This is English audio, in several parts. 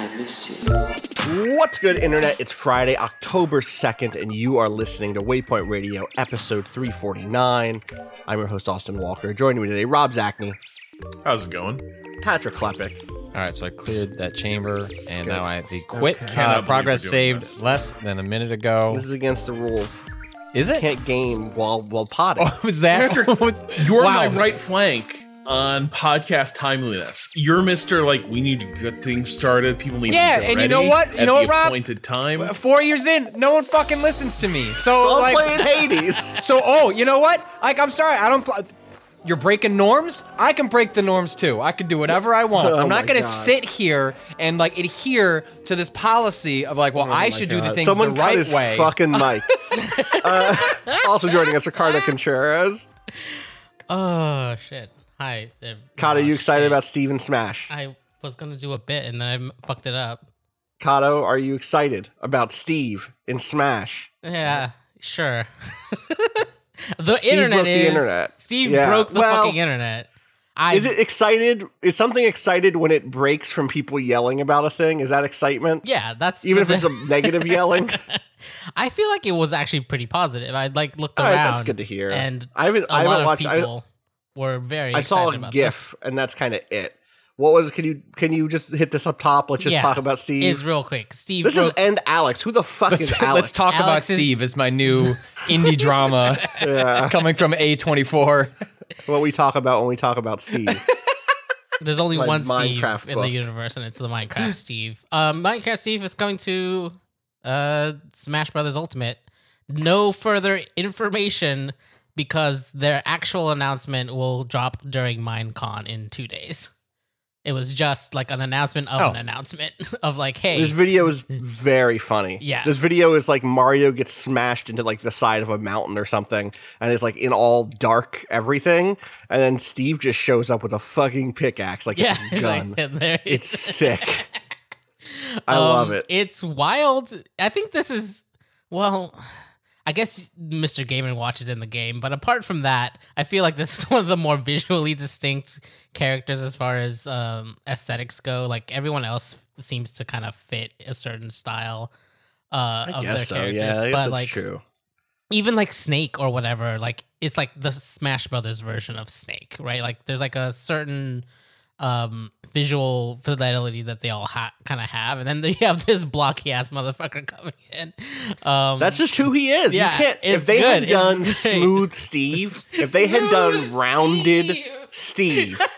What's good, Internet? It's Friday, October 2nd, and you are listening to Waypoint Radio, episode 349. I'm your host, Austin Walker. Joining me today, Rob Zacny. How's it going? Patrick Klepek. All right, so I cleared that chamber, and Good. now I the quick okay. uh, progress saved this. less than a minute ago. This is against the rules. Is it? You can't game while while potting. Oh, was that? Patrick, oh, was, you're wow. my right flank on podcast timeliness. You're Mister like we need to get things started. People need Yeah, to get and you know what? You know what, Rob? appointed time. Four years in, no one fucking listens to me. So I'm like, playing Hades. so oh, you know what? Like, I'm sorry, I don't. Pl- you're breaking norms. I can break the norms too. I can do whatever I want. Oh I'm not gonna sit here and like adhere to this policy of like, well, I should do the God. things Someone the cut right his way. fucking Mike. uh, also joining us, Ricardo Contreras. Oh shit! Hi, there. Cado, oh, you excited shit. about Steven Smash? I was gonna do a bit and then I fucked it up. Cado, are you excited about Steve in Smash? Yeah, sure. the Steve internet broke the is internet. Steve Yeah, broke the well, fucking internet. I Is it excited? Is something excited when it breaks from people yelling about a thing? Is that excitement? yeah, that's Even the- if it's a negative yelling? I feel like it was actually pretty positive. I like looked All around. right, that's good to hear. And I haven't- I haven't watched- I- people were very. I saw excited a about GIF, and that's kind of it. What was? Can you can you just hit this up top? Let's just Yeah. talk about Steve. Is real quick. Steve this is and Alex. Who the fuck is Let's, Alex? let's talk about Alex is- Steve as my new indie drama Yeah, coming from A24. what we talk about when we talk about Steve. There's only my one Steve Minecraft in book. the universe, and it's the Minecraft Steve. Um, Minecraft Steve is coming to uh, Smash Brothers Ultimate. No further information because their actual announcement will drop during Minecon in two days. It was just like an announcement of Oh. an announcement of like, hey, This video is very funny. Yeah. This video is like Mario gets smashed into like the side of a mountain or something and it's like in all dark everything. And then Steve just shows up with a fucking pickaxe like yeah, it's a gun. like, it's sick. I Um, love it. It's wild. I think this is well. I guess Mr. Game Watch is in the game, but apart from that, I feel like this is one of the more visually distinct characters as far as um, aesthetics go. Like everyone else seems to kind of fit a certain style uh, of their so. characters, Yeah, I guess but that's like true. even like Snake or whatever, like it's like the Smash Brothers version of Snake, right? Like there's like a certain um visual fidelity that they all ha- kind of have, and then you have this blocky ass motherfucker coming in. Um, That's just who he is. yeah, if they good. had done smooth Steve, if they had done rounded Steve.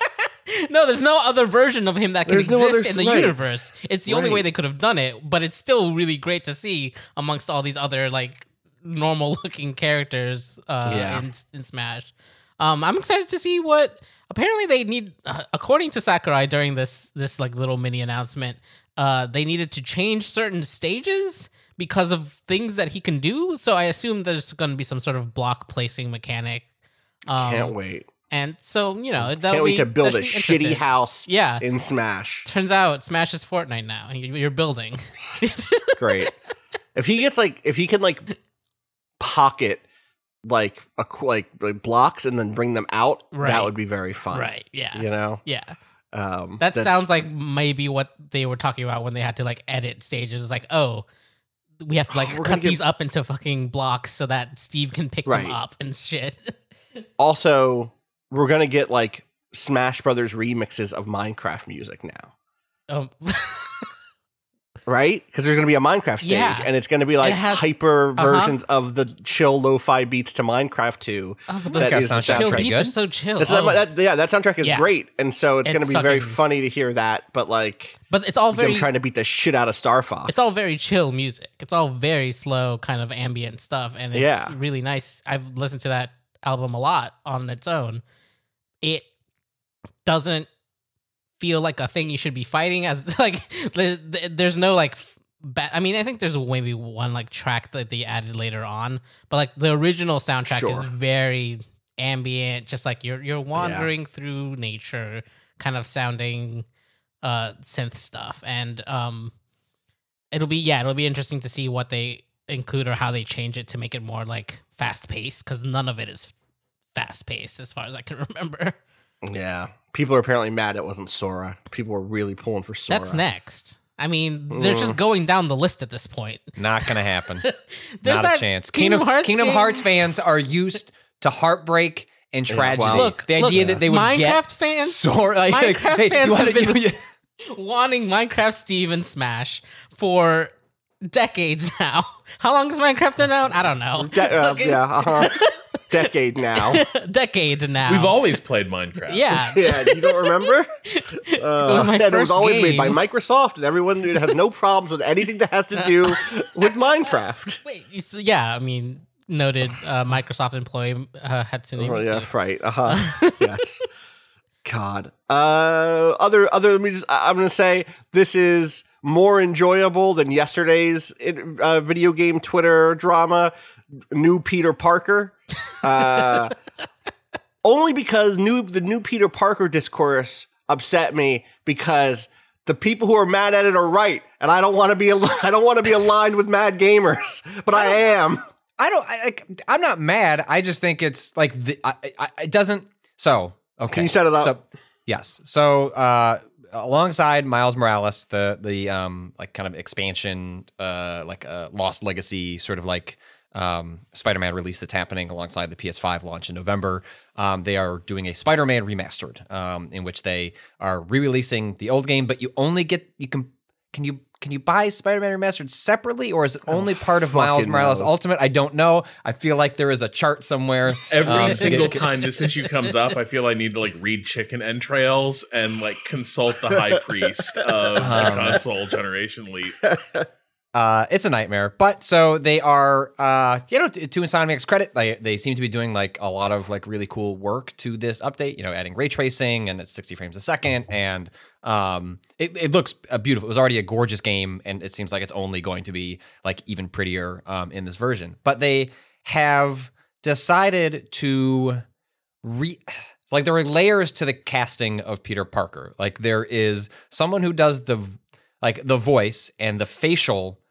No, there's no other version of him that can There's exist other- in the right. universe. It's the only way they could have done it, but it's still really great to see amongst all these other like normal looking characters uh, Yeah. in, in Smash. Um, I'm excited to see what. Apparently, they need, uh, according to Sakurai, during this this like little mini announcement, uh, they needed to change certain stages because of things that he can do. So I assume there's going to be some sort of block placing mechanic. Um, can't wait. And so you know, that'll Can't wait be, to build a shitty house Yeah. in Smash. Turns out Smash is Fortnite now. You're building. Great. if he gets like if he can like pocket like a like, like blocks and then bring them out, Right. that would be very fun. right. Yeah. You know? Yeah. Um That sounds like maybe what they were talking about when they had to like edit stages. Like, oh, we have to like cut give- these up into fucking blocks so that Steve can pick Right. them up and shit. also we're gonna get like Smash Brothers remixes of Minecraft music now. um, right? Because there's going to be a Minecraft stage, Yeah. and it's going to be like has- hyper uh-huh. versions of the chill lo-fi beats to Minecraft 2. Oh, but that the is soundtrack chill soundtrack. pretty beats are so chill. That's Oh, that, yeah, that soundtrack is Yeah. great, and so it's, It's going to be very funny to hear that. But like, but it's all them very trying to beat the shit out of Star Fox. it's all very chill music. It's all very slow, kind of ambient stuff, and it's Yeah. really nice. I've listened to that album a lot on its own. It doesn't feel like a thing you should be fighting as like the, the, there's no like f- ba- I mean I think there's maybe one like track that they added later on but like the original soundtrack is very ambient just like you're you're wandering through nature kind of sounding uh synth stuff. And um it'll be yeah it'll be interesting to see what they include or how they change it to make it more like fast paced because none of it is fast paced as far as I can remember. Yeah. People are apparently mad it wasn't Sora. People were really pulling for Sora. That's next. I mean, they're just going down the list at this point. Not gonna happen. There's Not a chance. Kingdom Kingdom Hearts Kingdom. Hearts fans are used to heartbreak and tragedy. wow. Look, the look, idea that they would Minecraft get fans- Sora, like, Minecraft hey, fans have been- you- wanting Minecraft Steve and Smash for decades now. How long has Minecraft been out? I don't know. De- uh, yeah, uh-huh. Decade now. decade now. We've always played Minecraft. yeah. Yeah, you don't remember? Uh, was my and it was first always made by. Microsoft, and everyone has no problems with anything that has to do with Minecraft. Wait, you s- yeah, I mean, noted uh, Microsoft employee uh, Hatsune Oh, Miku. yeah, right. Uh huh. yes. God. Uh, other other. Let me just. I- I'm gonna say this is more enjoyable than yesterday's uh, video game Twitter drama. New Peter Parker. Uh, only because new the new Peter Parker discourse upset me because the people who are mad at it are right, and I don't want to be al- I don't want to be aligned with mad gamers, but I am. I don't. I, like, I'm not mad. I just think it's like the. I, I, it doesn't. So okay. Can you set it up? So yes. So uh, alongside Miles Morales, the the um like kind of expansion, uh like a Lost Legacy sort of like um Spider-Man release that's happening alongside the PS5 launch in November. Um, they are doing a Spider-Man remastered, um, in which they are re-releasing the old game, but you only get you can can you can you buy Spider-Man remastered separately, or is it only part of Miles fucking Morales know. Ultimate? I don't know. I feel like there is a chart somewhere. Every um, single get- time this issue comes up, I feel I need to like read chicken entrails and like consult the high priest of the Um, console generation leap. uh, it's a nightmare. But so they are, uh, you know, to, to Insomniac's credit, they they seem to be doing like a lot of like really cool work to this update. You know, adding ray tracing and it's 60 frames a second, and um, it, it looks beautiful. It was already a gorgeous game, and it seems like it's only going to be like even prettier um, in this version. But they have decided to re like there are layers to the casting of Peter Parker. Like there is someone who does the like the voice and the facial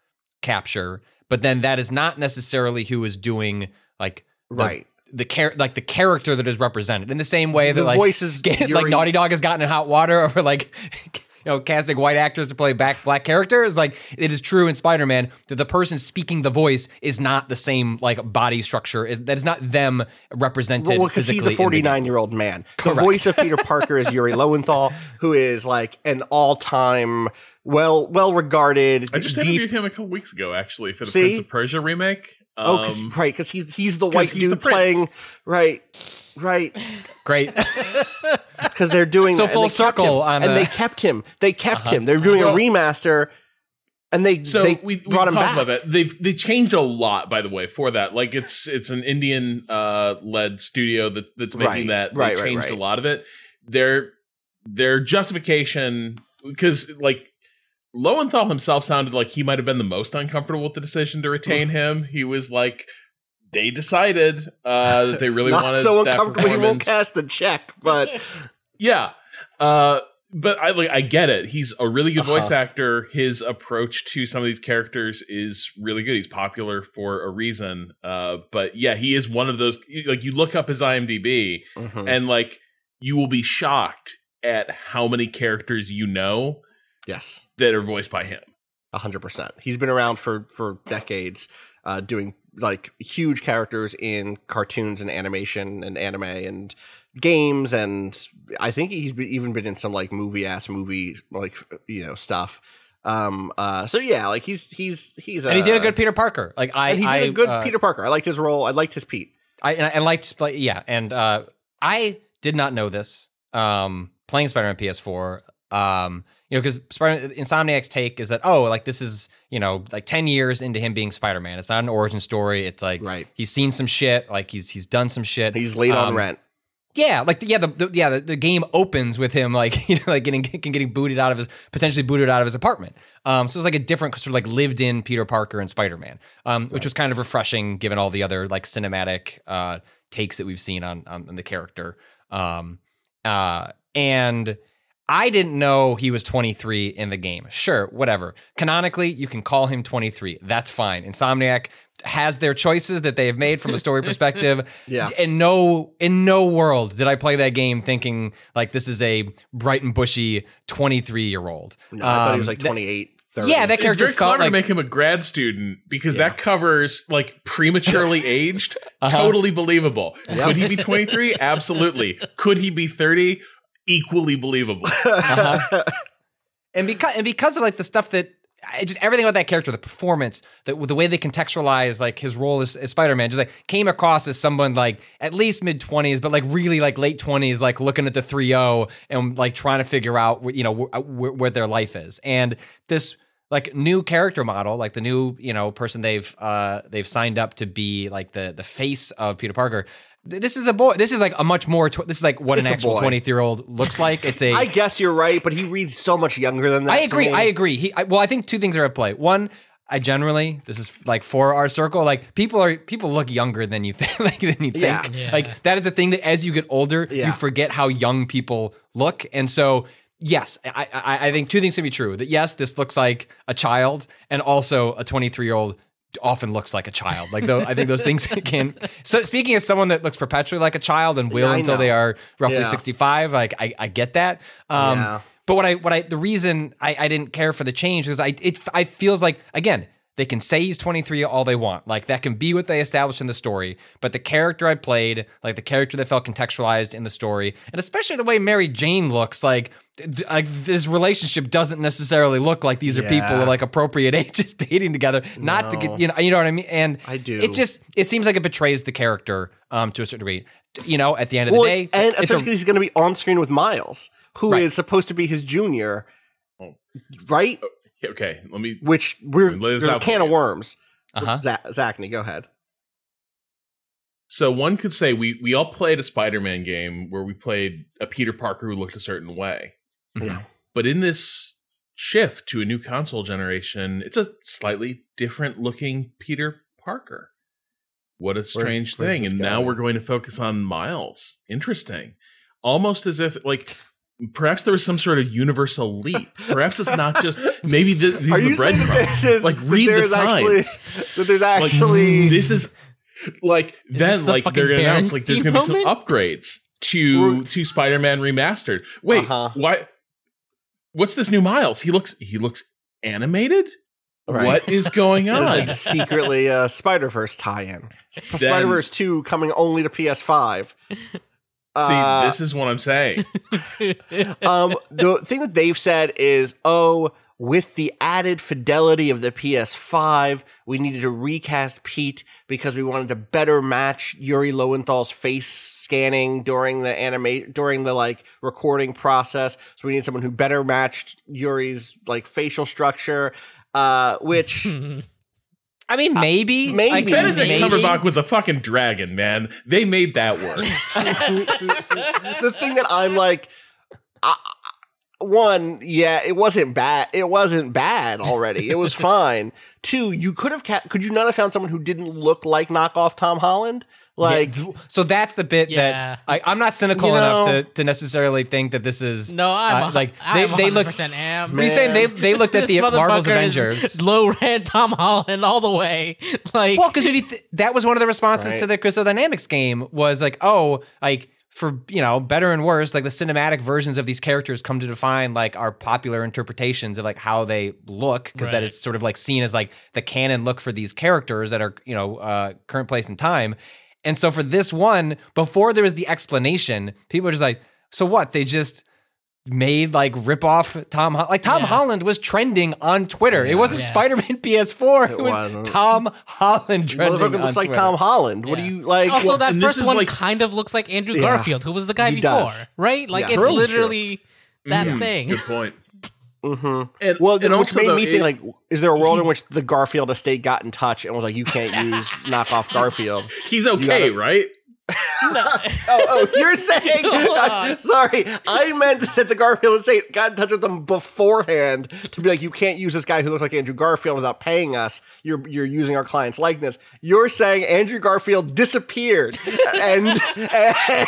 capture, but then that is not necessarily who is doing like the, Right. the char- like the character that is represented in the same way that The like voice is like Naughty Dog has gotten in hot water over like you know casting white actors to play back black characters like it is true in Spider-Man that the person speaking the voice is not the same like body structure is that is not them represented Well, because he's a game. 49 year old man. The voice of Peter Parker is Yuri Lowenthal, who is like an all time, well well regarded. I just deep. interviewed him a couple weeks ago, actually, for the See? Prince of Persia remake. Oh, Um, 'cause- right, because he's he's the 'cause white he's the dude prince. playing. Right, right. great Because they're doing So that, full circle him, on and the- they kept him. They kept him. They're doing Well- a remaster, and they So they we, we brought talked him back. about that. They've they changed a lot, by the way, for that. Like it's it's an Indian uh, led studio that that's making Right, that. They right, right, changed right. a lot of it. Their their justification because like Lowenthal himself sounded like he might have been the most uncomfortable with the decision to retain him. He was like, they decided uh, that they really Not wanted so uncomfortable. He won't cast the check, but Yeah. Uh but I like I get it. He's a really good voice Uh-huh. actor. His approach to some of these characters is really good. He's popular for a reason. Uh but yeah, he is one of those like you look up his IMDb Mhm. and like you will be shocked at how many characters you know yes, that are voiced by him. A hundred percent. He's been around for for decades, uh, doing like huge characters in cartoons and animation and anime and games, and I think he's been, even been in some like movie ass movie like you know stuff. Um, uh, so yeah, like he's he's he's and he did a good Peter Parker. Like I, and he did I, a good uh, Peter Parker. I liked his role. I liked his Pete. I and I liked like yeah, and uh I did not know this. Um playing Spider-Man PS4. Um you know, because Insomniac's take is that oh, like this is you know like ten years into him being Spider-Man. It's not an origin story. It's like Right. he's seen some shit. Like he's he's done some shit. He's late on Um, rent. Yeah, like the, yeah, the, the yeah the, the game opens with him like you know like getting getting booted out of his potentially booted out of his apartment. Um, so it's like a different sort of like lived in Peter Parker and Spider Man, um, which was kind of refreshing given all the other like cinematic uh, takes that we've seen on on, on the character. Um, uh, and I didn't know he was 23 in the game. Sure, whatever. Canonically, you can call him 23. That's fine. Insomniac has their choices that they have made from a story perspective. Yeah. In no in no world did I play that game thinking like this is a bright and bushy 23 year old. No, I thought he was Um, like that- 28, 30. yeah, that It's character very clever like, to make him a grad student because that covers like prematurely aged. Uh-huh. Totally believable. Could he be 23? Absolutely. Could he be 30? Equally believable. Uh-huh. and because and because of like the stuff that just everything about that character, the performance, the the way they contextualize like his role as, as Spider Man, just like came across as someone like at least mid twenties, but like really like late twenties, like looking at the 3-0 and like trying to figure out wh- you know wh- wh- where their life is, and this like new character model, like the new you know person they've uh they've signed up to be like the the face of Peter Parker. Th- This is a boy. This is like a much more. Tw- this is like what It's an actual boy. twenty year old looks like. It's a. I guess you're right, but he reads so much younger than that. I to agree. me. I agree. He I, well, I think two things are at play. One, I generally this is like for our circle, like people are people look younger than you think, like than you think. Yeah. Yeah. Like that is the thing that as you get older, Yeah. you forget how young people look, and so. Yes, I, I, I think two things can be true. That yes, this looks like a child, and also a 23 year old often looks like a child. Like though, I think those things can. So speaking as someone that looks perpetually like a child and will Yeah, until know. they are roughly Yeah. 65, like I, I get that. Um, Yeah. but what I what I the reason I, I didn't care for the change was I it I feels like again they can say he's 23 all they want like that can be what they established in the story but the character I played like the character that felt contextualized in the story and especially the way Mary Jane looks like like this relationship doesn't necessarily look like these are people Yeah. with like appropriate ages dating together not to get you know you know what I mean and I do. it just it seems like it betrays the character um to a certain degree you know at the end of Well, the day and it's a- especially because he's going to be on screen with Miles, who is Right. supposed to be his junior, Oh. right? Okay, let me. Which we're Lay there's a can of you. worms. Uh-huh. Zach, Zacny, go ahead. So one could say we we all played a Spider-Man game where we played a Peter Parker who looked a certain way. Yeah. But in this shift to a new console generation, it's a slightly different looking Peter Parker. What a strange where's thing. this And now we're going to focus on Miles. Interesting. Almost as if like perhaps there was some sort of universal leap. Perhaps it's not just maybe th- these Are the you saying that breadcrumbs. Like read the there's actually- signs. that there's Like actually this is like then like they're gonna announce like there's gonna be some upgrades to to Spider-Man remastered. Wait, Uh-huh. why? What's this new Miles? He looks he looks animated. Right. What is going on? like secretly a Spider Verse tie-in. Spider Verse Two coming only to PS5. See, Uh, this is what I'm saying. um, the thing that they've said is, oh, with the added fidelity of the PS5, we needed to recast Pete because we wanted to better match Yuri Lowenthal's face scanning during the animate during the like recording process. So we need someone who better matched Yuri's like facial structure. Uh, which I mean, maybe, maybe. Like, Benedict Benedict maybe. Cumberbatch was a fucking dragon, man. They made that work. the thing that I'm like, I, one, yeah, it wasn't bad. It wasn't bad already. It was fine. Two, you could have ca- could you not have found someone who didn't look like knockoff Tom Holland? Like, Yeah, so that's the bit Yeah. that I, I'm not cynical You enough to, to necessarily think that this is No, I'm uh, a- like I they am they look. 100% am. Are you saying? They they looked at the Marvel's Avengers. low rent Tom Holland all the way. Like, Well, because th- that was one of the responses Right. to the Crystal Dynamics game was like, oh, like for you know better and worse, like the cinematic versions of these characters come to define like our popular interpretations of like how they look because that Right. is sort of like seen as like the canon look for these characters that are you know uh, current place and time. And so for this one, before there was the explanation, people were just like, so what? They just made like rip off Tom Ho- like Tom Yeah. Holland was trending on Twitter. It wasn't Yeah. Spider-Man PS4. It, It was wasn't. Tom Holland trending Motherfucker on looks like Twitter. Tom Holland. What do you like? Also, that and first is one like- kind of looks like Andrew Yeah. Garfield, who was the guy He before, does. right? Like Yeah. it's True. literally that Mhm. thing. Good point. Mhm. And, Well, and which made though, me it- think like, is there a world in which the Garfield estate got in touch and was like, you can't use knockoff Garfield? he's okay, gotta- right? No. oh, oh, you're saying? Go on. sorry, I meant that the Garfield estate got in touch with them beforehand to be like, you can't use this guy who looks like Andrew Garfield without paying us. You're you're using our client's likeness. You're saying Andrew Garfield disappeared, and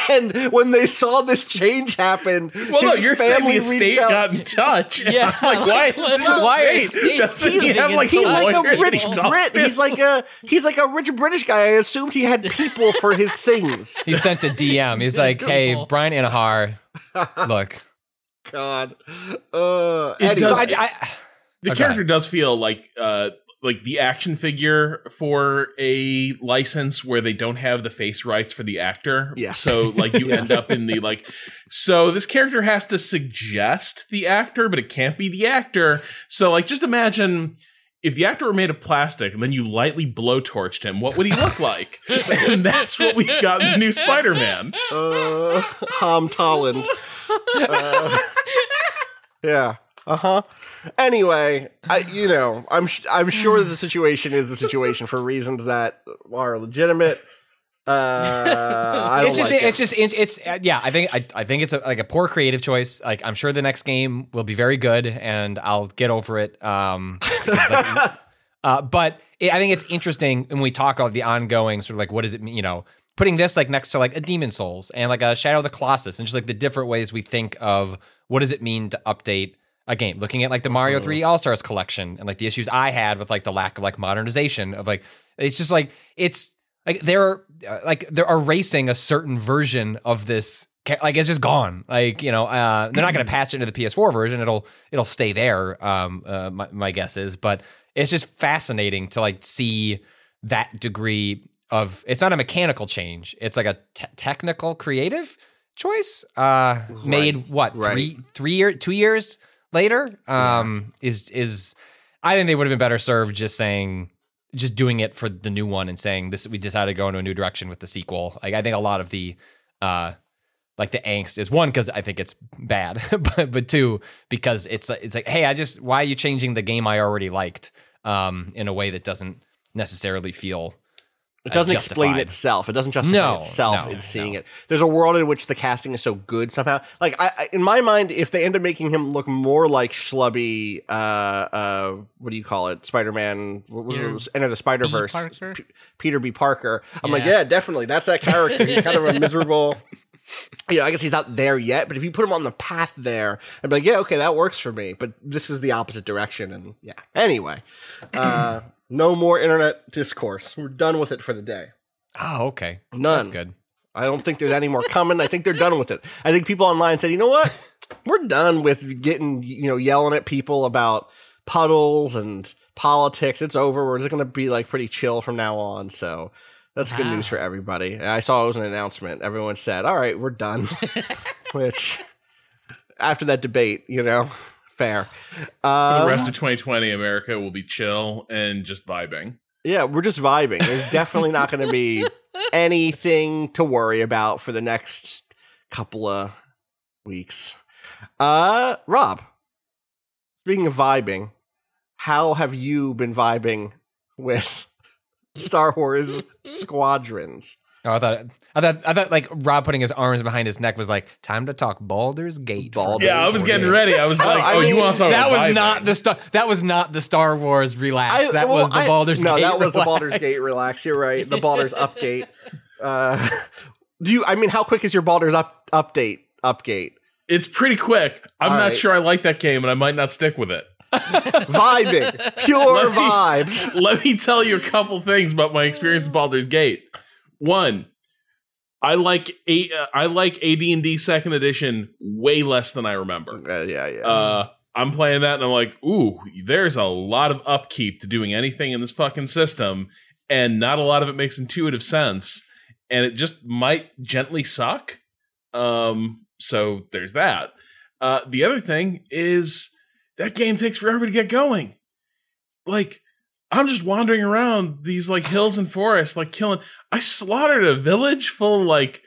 and when they saw this change happen, Well, no, his you're saying family the estate got in touch. Yeah. I'm like why? Why are estate? Doesn't he have like He's a like a rich that he talks Brit. He's like a he's like a rich British guy. I assumed he had people for his things. He sent a DM. He's like, "Hey, Bryan Intihar, look, God, uh, It does- I, I, the Okay. character does feel like uh like the action figure for a license where they don't have the face rights for the actor. Yes. So like you end up in the like so this character has to suggest the actor, but it can't be the actor. So like just imagine if the actor were made of plastic and then you lightly blowtorched him, what would he look like? and that's what we got in the new Spider-Man. uh, Ham Tolland. Uh, yeah. Uh huh. Anyway, I you know I'm sh- I'm sure that the situation is the situation for reasons that are legitimate. Uh, it's just, like it. it's just, it's, it's uh, yeah. I think, I, I think it's a, like a poor creative choice. Like, I'm sure the next game will be very good, and I'll get over it. Um, like, uh, but it, I think it's interesting when we talk about the ongoing sort of like what does it mean, you know, putting this like next to like a Demon Souls and like a Shadow of the Colossus, and just like the different ways we think of what does it mean to update a game. Looking at like the Mario 3 All Stars collection and like the issues I had with like the lack of like modernization of like it's just like it's like they're uh, like they're erasing a certain version of this like it's just gone. Like you know uh, they're not going to patch it into the ps4 version. It'll it'll stay there um uh, my, my guess is. But it's just fascinating to like see that degree of it's not a mechanical change. It's like a te- technical creative choice uh made what right. three three year two years later? Um is is i think they would have been better served just saying just doing it for the new one and saying this we decided to go into a new direction with the sequel. Like i think a lot of the uh like the angst is one because i think it's bad but but two because it's it's like hey i just why are you changing the game i already liked um in a way that doesn't necessarily feel It doesn't uh, explain itself. It doesn't justify No, itself no, in seeing no. it. There's a world in which the casting is so good somehow. Like I, I, in my mind, if they end up making him look more like schlubby, uh, uh, what do you call it? Spider-Man, what was? Was Enter the Spider Verse. Parker? Peter B. Parker. I'm like, Yeah. yeah, definitely. That's that character. He's kind of a miserable. You know, I guess he's not there yet, but if you put him on the path there, I'd be like, yeah, okay, that works for me. But this is the opposite direction, and yeah. Anyway, uh, no more internet discourse. We're done with it for the day. oh okay None. that's good I don't think there's any more coming. I think they're done with it. I think people online said, you know what? We're done with getting, you know, yelling at people about puddles and politics. It's over. We're just going to be like pretty chill from now on. So that's good news for everybody. I saw it was an announcement. Everyone said, all right, we're done. Which, after that debate, you know, fair. For the Um, rest of 2020, America will be chill and just vibing. Yeah, we're just vibing. There's definitely not going to be anything to worry about for the next couple of weeks. Uh, Rob, speaking of vibing, how have you been vibing with Star Wars Squadrons? Oh, I thought, I thought, I thought, like Rob putting his arms behind his neck was like time to talk Baldur's Gate. for Baldur's. Yeah, I was getting ready. I was like, I oh, you want to talk that was vibing. not the star. That was not the Star Wars relax. that well, was the I- Baldur's no, Gate. that was the relax. Baldur's Gate relax. You're right. The Baldur's upgate. Uh, do you? I mean, how quick is your Baldur's up update? Upgate. It's pretty quick. I'm All not right. sure I like that game, and I might not stick with it. Vibing, pure Let me- vibes. Let me tell you a couple things about my experience with Baldur's Gate. One, I like a, uh, I like AD&D Second Edition way less than I remember. Uh, yeah, yeah. Uh, I'm playing that and I'm like, ooh, there's a lot of upkeep to doing anything in this fucking system, and not a lot of it makes intuitive sense, and it just might gently suck. Um, so there's that. Uh, the other thing is that game takes forever to get going. Like, I'm just wandering around these like hills and forests, like killing. I slaughtered a village full of like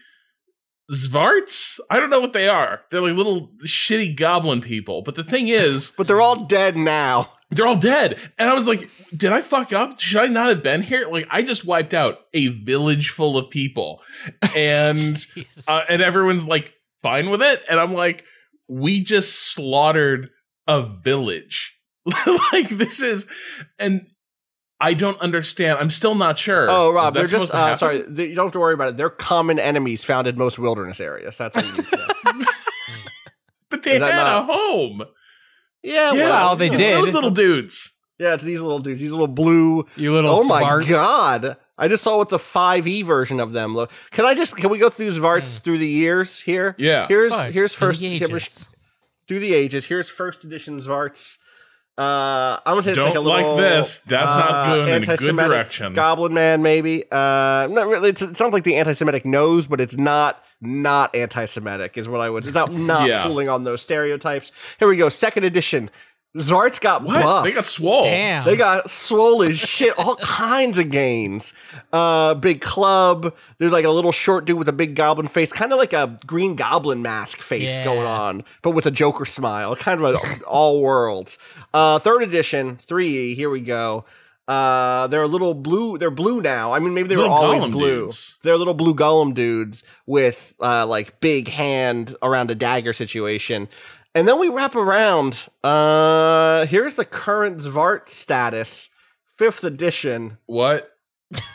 Xvarts. I don't know what they are. They're like little shitty goblin people. But the thing is, But they're all dead now. they're all dead. And I was like, did I fuck up? Should I not have been here? Like, I just wiped out a village full of people. And uh, and everyone's like fine with it. And I'm like, we just slaughtered a village. like this is, and I don't understand. I'm still not sure. Oh, Rob, they're just to uh, sorry. They, you don't have to worry about it. They're common enemies found in most wilderness areas. That's what you need to know. but they had that a home. Yeah, Yeah, well, they it's did. Those little dudes. Yeah, it's these little dudes. These little blue. You little oh my Xvart. god! I just saw what the five E version of them look. Can I just? Can we go through Xvarts through the years here? Yeah. Here's Sparks here's first here, we're- ages. through the ages. Here's first edition Xvarts. Uh, I'm gonna take Don't like a little, like this. That's not uh, going in a good direction. Goblin Man, maybe. Uh, not really. It's, it's not like the anti-Semitic nose, but it's not not anti-Semitic. Is what I would. It's not not Yeah. fooling on those stereotypes. Here we go. Second edition. Xvarts got What? buff. They got swole. Damn. They got swole as shit, all kinds of gains. Uh, big club. There's like a little short dude with a big goblin face, kind of like a green goblin mask face Yeah. going on, but with a Joker smile. Kind of an all worlds. Uh, third edition, three. Here we go. Uh, they're a little blue. They're blue now. I mean, maybe they were always blue. dudes. They're little blue golem dudes with uh, like big hand around a dagger situation. And then we wrap around. Uh, here's the current Xvart status, fifth edition. What?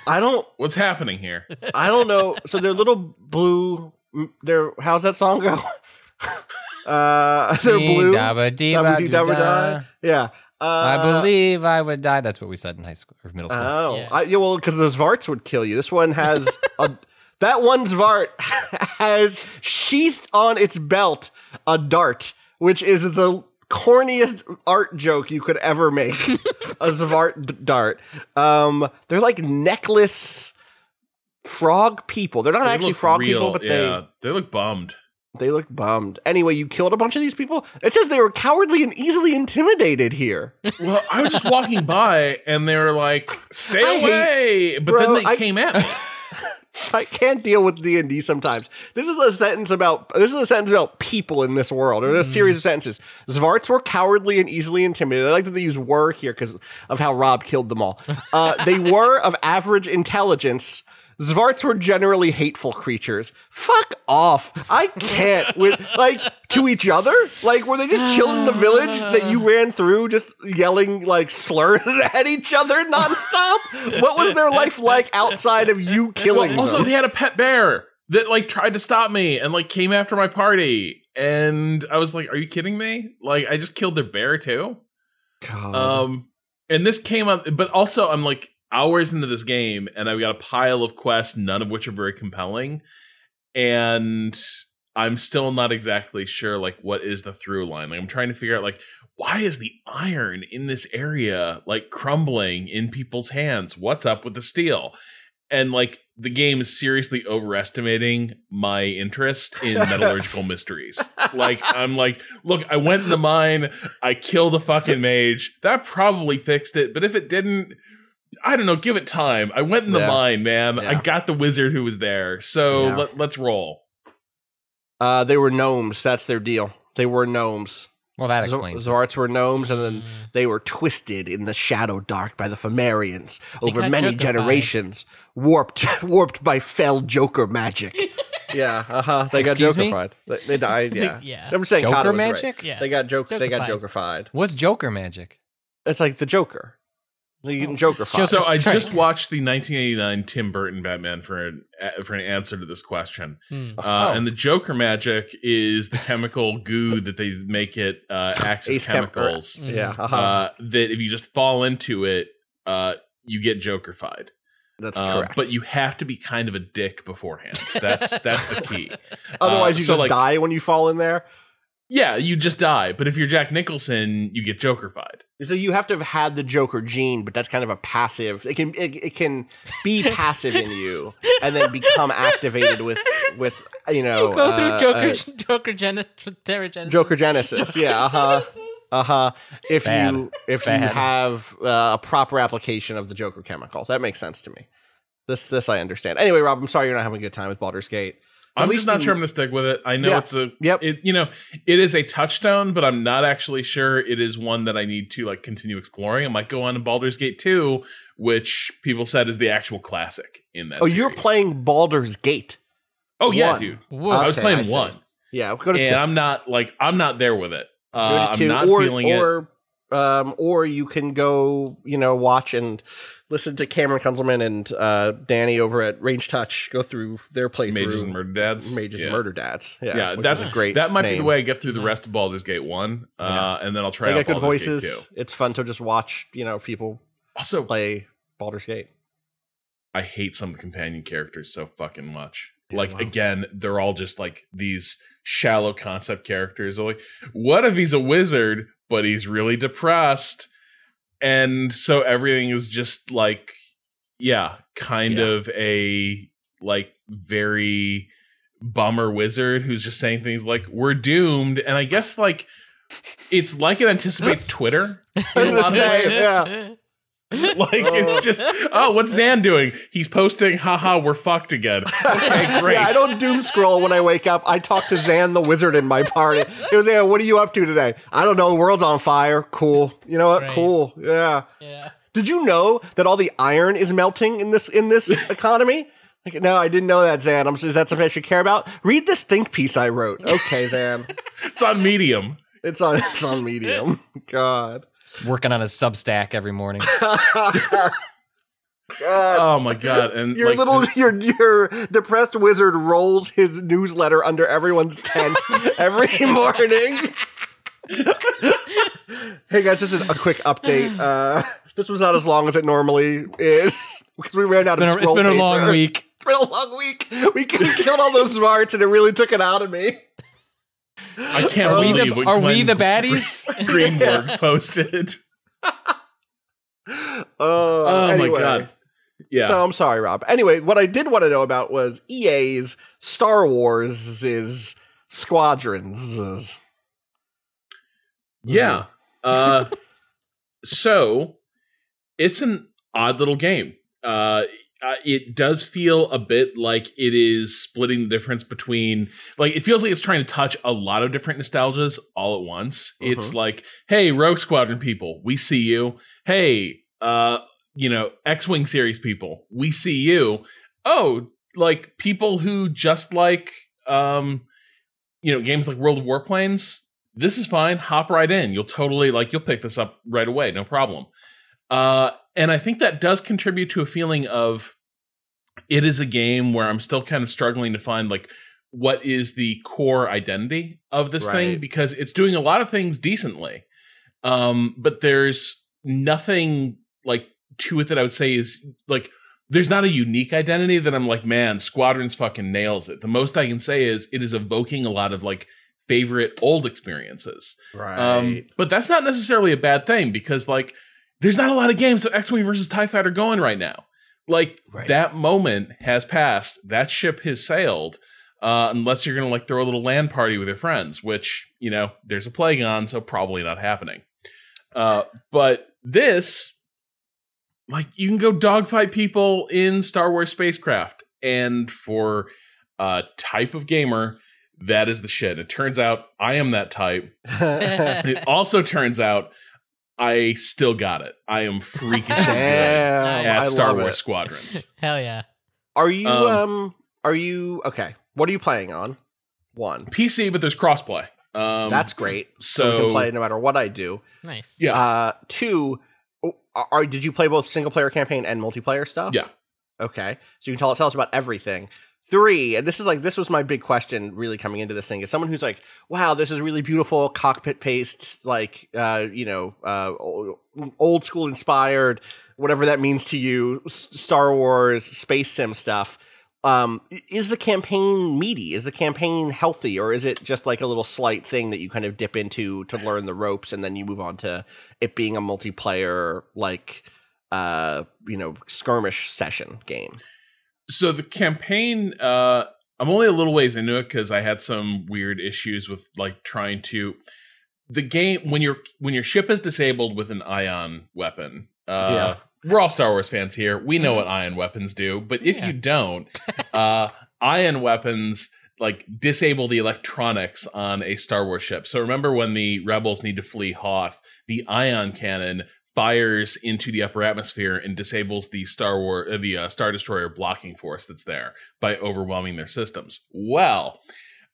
I don't, What's happening here? I don't know. So they're little blue. They're how's that song go? uh, they're blue. dabba dee Dabba ba dee doo dabba da. die. Yeah. Uh, I believe I would die. That's what we said in high school or middle school. Oh, Yeah. I, yeah. Well, because the Xvarts would kill you. This one has a. That one Xvart has sheathed on its belt a dart, which is the corniest art joke you could ever make. a Xvart dart. Um, they're like necklace frog people. They're not They actually frog real. people, but yeah, they look bummed. they they look bummed. Anyway, you killed a bunch of these people. It says they were cowardly and easily intimidated here. Well, I was just walking by and they were like, "Stay I hate- away!" but Bro, then they I- came at me. I can't deal with D and D sometimes. This is a sentence about this is a sentence about people in this world, or a series of sentences. Xvarts were cowardly and easily intimidated. I like that they use "were" here because of how Rob killed them all. Uh, they were of average intelligence. Xvarts were generally hateful creatures. Fuck off! I can't with like to each other. Like were they just chilling in the village that you ran through, just yelling like slurs at each other nonstop? What was their life like outside of you killing Well, also, them? they had a pet bear that like tried to stop me and like came after my party, and I was like, "Are you kidding me?" Like, I just killed their bear too. God. Um, and this came up, but also I'm like hours into this game, and I've got a pile of quests, none of which are very compelling, and I'm still not exactly sure like what is the through line. Like I'm trying to figure out like why is the iron in this area like crumbling in people's hands? What's up with the steel? And like the game is seriously overestimating my interest in metallurgical mysteries. Like I'm like, look, I went in the mine, I killed a fucking mage. That probably fixed it, but if it didn't, I don't know, give it time. I went in the Yeah. mine, man. I got the wizard who was there. So Yeah. let, let's roll. Uh, they were gnomes. That's their deal. They were gnomes. Well, that Z- explains. it. Zarts were gnomes, and then they were twisted in the shadow dark by the Fomorians over many Joker-fied. generations, warped warped by fell Joker magic. yeah, uh huh. They got Excuse me? Joker-fied. They, they died. Yeah, Yeah. I'm saying Joker Kata was right. magic? Yeah. They got joke. They got Joker-fied. Joker-fied. What's Joker magic? It's like the Joker. They getting Joker-fied. just- So I just watched the 1989 Tim Burton Batman for an for an answer to this question, Hmm. uh, Oh. and the Joker magic is the chemical goo that they make it uh, Axis Ace Chem- Chemicals. yeah, uh-huh. Uh, that if you just fall into it, uh, you get Jokerfied. that's Uh, correct. But you have to be kind of a dick beforehand. That's that's the key. Otherwise, uh, you so, just like- die when you fall in there. Yeah, you just die. But if you're Jack Nicholson, you get Jokerfied. So you have to have had the Joker gene, but that's kind of a passive. It can it, it can be passive in you and then become activated with with you know You go through uh, Joker, uh, Joker Genesis, Terrigenesis. Joker Genesis. yeah, uh huh. Uh huh. If Bad. you if you have uh, a proper application of the Joker chemical, that makes sense to me. This this I understand. Anyway, Rob, I'm sorry you're not having a good time with Baldur's Gate. At I'm least just not you- sure I'm going to stick with it. I know Yeah. it's a Yep. It, you know, it is a touchstone, but I'm not actually sure it is one that I need to like continue exploring. I might go on to Baldur's Gate 2, which people said is the actual classic in that. Oh, you're playing Baldur's Gate. Oh yeah, dude. Whoa. I was playing I one, Yeah, go to and two. I'm not like I'm not there with it. Go Uh, to I'm not or, feeling it. Or, Um, or you can go, you know, watch and listen to Cameron Kunzelman and uh, Danny over at Range Touch go through their playthrough. Mages and Murder Dads. Mages yeah. and Murder Dads. Yeah, Yeah, that's a great. That might be the way I get through the rest of Baldur's Gate one, uh, and then I'll try They out got good Baldur's Gate voices. 2. It's fun to just watch, you know, people Also, play Baldur's Gate. I hate some of the companion characters so fucking much. Like wow. again, they're all just like these shallow concept characters. They're like, what if he's a wizard, but he's really depressed? And so everything is just like, yeah, kind Yeah. of a like very bummer wizard who's just saying things like, We're doomed. And I guess like it's like it anticipates Twitter in a lot of ways. yeah. Like it's oh. just oh, what's Xan doing? He's posting, haha, we're fucked again. Okay, great. Yeah, I don't doom scroll when I wake up. I talk to Xan the wizard in my party. He goes, "Yeah, what are you up to today?" I don't know. The world's on fire. Cool. You know what? Right. Cool. Yeah. Yeah. Did you know that all the iron is melting in this in this economy? Like, no, I didn't know that, Xan. I'm, is that something I should care about? Read this think piece I wrote. Okay, Xan. It's on Medium. It's on it's on Medium. God. Working on his Substack every morning. God. Oh my god! And Your like, little your your depressed wizard rolls his newsletter under everyone's tent every morning. hey guys, just a, a quick update. Uh, this was not as long as it normally is because we ran out It's been of a, it's scroll been a long week. It's been a long week. We killed all those smarts and it really took it out of me. I can't Are we believe the- what are we the baddies? Greenberg posted. Uh, Oh anyway. my god! Yeah, So I'm sorry, Rob. Anyway, what I did want to know about was EA's Star Wars' is squadrons. yeah. Uh, so it's an odd little game. Uh, uh, it does feel a bit like it is splitting the difference between like it feels like it's trying to touch a lot of different nostalgias all at once. It's like, hey, Rogue Squadron people, we see you. Hey, uh, you know, X-wing series people, we see you. Oh, like people who just like um, you know, games like World of Warplanes. This is fine. Hop right in. You'll totally like you'll pick this up right away, no problem. Uh, and I think that does contribute to a feeling of it is a game where I'm still kind of struggling to find like what is the core identity of this thing because it's doing a lot of things decently. Um, but there's nothing like to it that I would say is like there's not a unique identity that I'm like, man, Squadrons fucking nails it. The most I can say is it is evoking a lot of like favorite old experiences. Right. Um, but that's not necessarily a bad thing because like there's not a lot of games of X-wing versus Tie Fighter going right now. Like Right. that moment has passed. That ship has sailed. Uh, unless you're gonna like throw a little land party with your friends, which you know there's a plague on, so probably not happening. Uh, but this, like, you can go dogfight people in Star Wars spacecraft, and for a type of gamer, that is the shit. It turns out I am that type. It also turns out I still got it. I am freaking good Damn, at I Star Wars it. Squadrons. Hell yeah. Are you um, Um, Are you okay? What are you playing on? One. PC, but there's crossplay. Um, That's great. So, So, we can play no matter what I do. Nice. yeah, Uh, two. Are, are did you play both single player campaign and multiplayer stuff? yeah. Okay, so you can tell tell us about everything. Three, and this is like this was my big question really coming into this thing is someone who's like, wow, this is really beautiful cockpit paste like uh, you know, uh, old school inspired, whatever that means to you, Star Wars space sim stuff. um, is the campaign meaty? Is the campaign healthy, or is it just like a little slight thing that you kind of dip into to learn the ropes, and then you move on to it being a multiplayer like uh you know skirmish session game? So the campaign, uh, I'm only a little ways into it because I had some weird issues with like trying to the game when your when your ship is disabled with an ion weapon. Uh, yeah. We're all Star Wars fans here. We know what ion weapons do, but if you don't, uh, ion weapons like disable the electronics on a Star Wars ship. So remember when the rebels need to flee Hoth, the ion cannon fires into the upper atmosphere and disables the Star War uh, the uh, Star Destroyer blocking force that's there by overwhelming their systems. Well,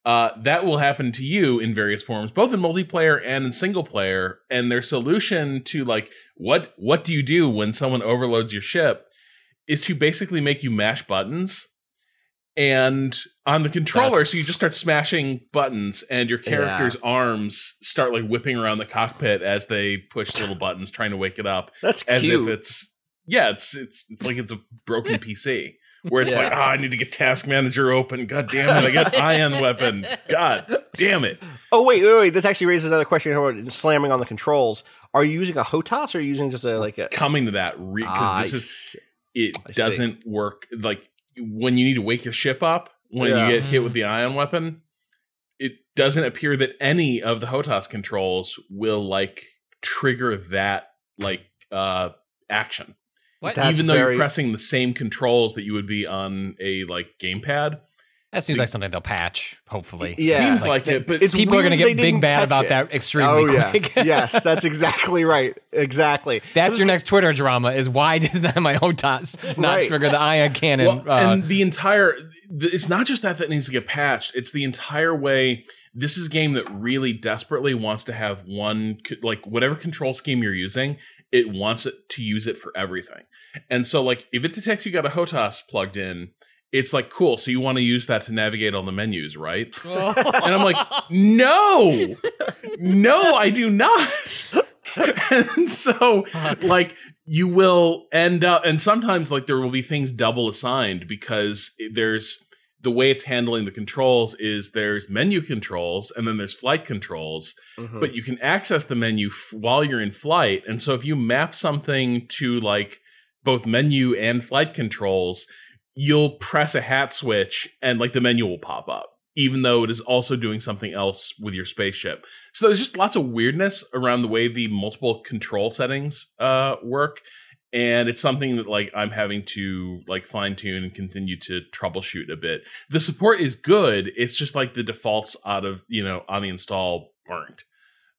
uh, that will happen to you in various forms, both in multiplayer and in single player. And their solution to like what what do you do when someone overloads your ship is to basically make you mash buttons. And on the controller, so you just start smashing buttons, and your character's arms start like whipping around the cockpit as they push little buttons, trying to wake it up That's as cute. if it's yeah, it's it's, it's like it's a broken PC where it's Yeah. like, ah, I need to get Task Manager open. God damn it, I got Ion Weapon. God damn it. oh wait, wait, wait! This actually raises another question about slamming on the controls. Are you using a HOTAS or are you using just a like a? Coming to that because Ah, this I is see. it I doesn't work like when you need to wake your ship up when Yeah. you get hit with the ion weapon. It doesn't appear that any of the HOTAS controls will like trigger that like uh action. What? That's even though very- you're pressing the same controls that you would be on a like gamepad. That seems like something they'll patch, hopefully. Yeah. Seems like, it, but It's People are going to get big bad about it. that extremely Oh yeah, quick. yes, that's exactly right. Exactly. That's your next Twitter drama is why does not my HOTAS not Right. trigger the ion cannon? Well, uh, and the entire it's not just that that needs to get patched it's the entire way this is a game that really desperately wants to have one like whatever control scheme you're using it wants it to use it for everything and so like if it detects you got a hotas plugged in it's like cool so you want to use that to navigate on the menus right? And i'm like no! No i do not! And so like you will end up and sometimes like there will be things double assigned because there's the way it's handling the controls is there's menu controls and then there's flight controls Mhm. but you can access the menu f- while you're in flight. And so if you map something to like both menu and flight controls you'll press a hat switch and like the menu will pop up even though it is also doing something else with your spaceship. So there's just lots of weirdness around the way the multiple control settings uh, work and it's something that like i'm having to like fine tune and continue to troubleshoot a bit. The support is good it's just like the defaults out of you know on the install aren't.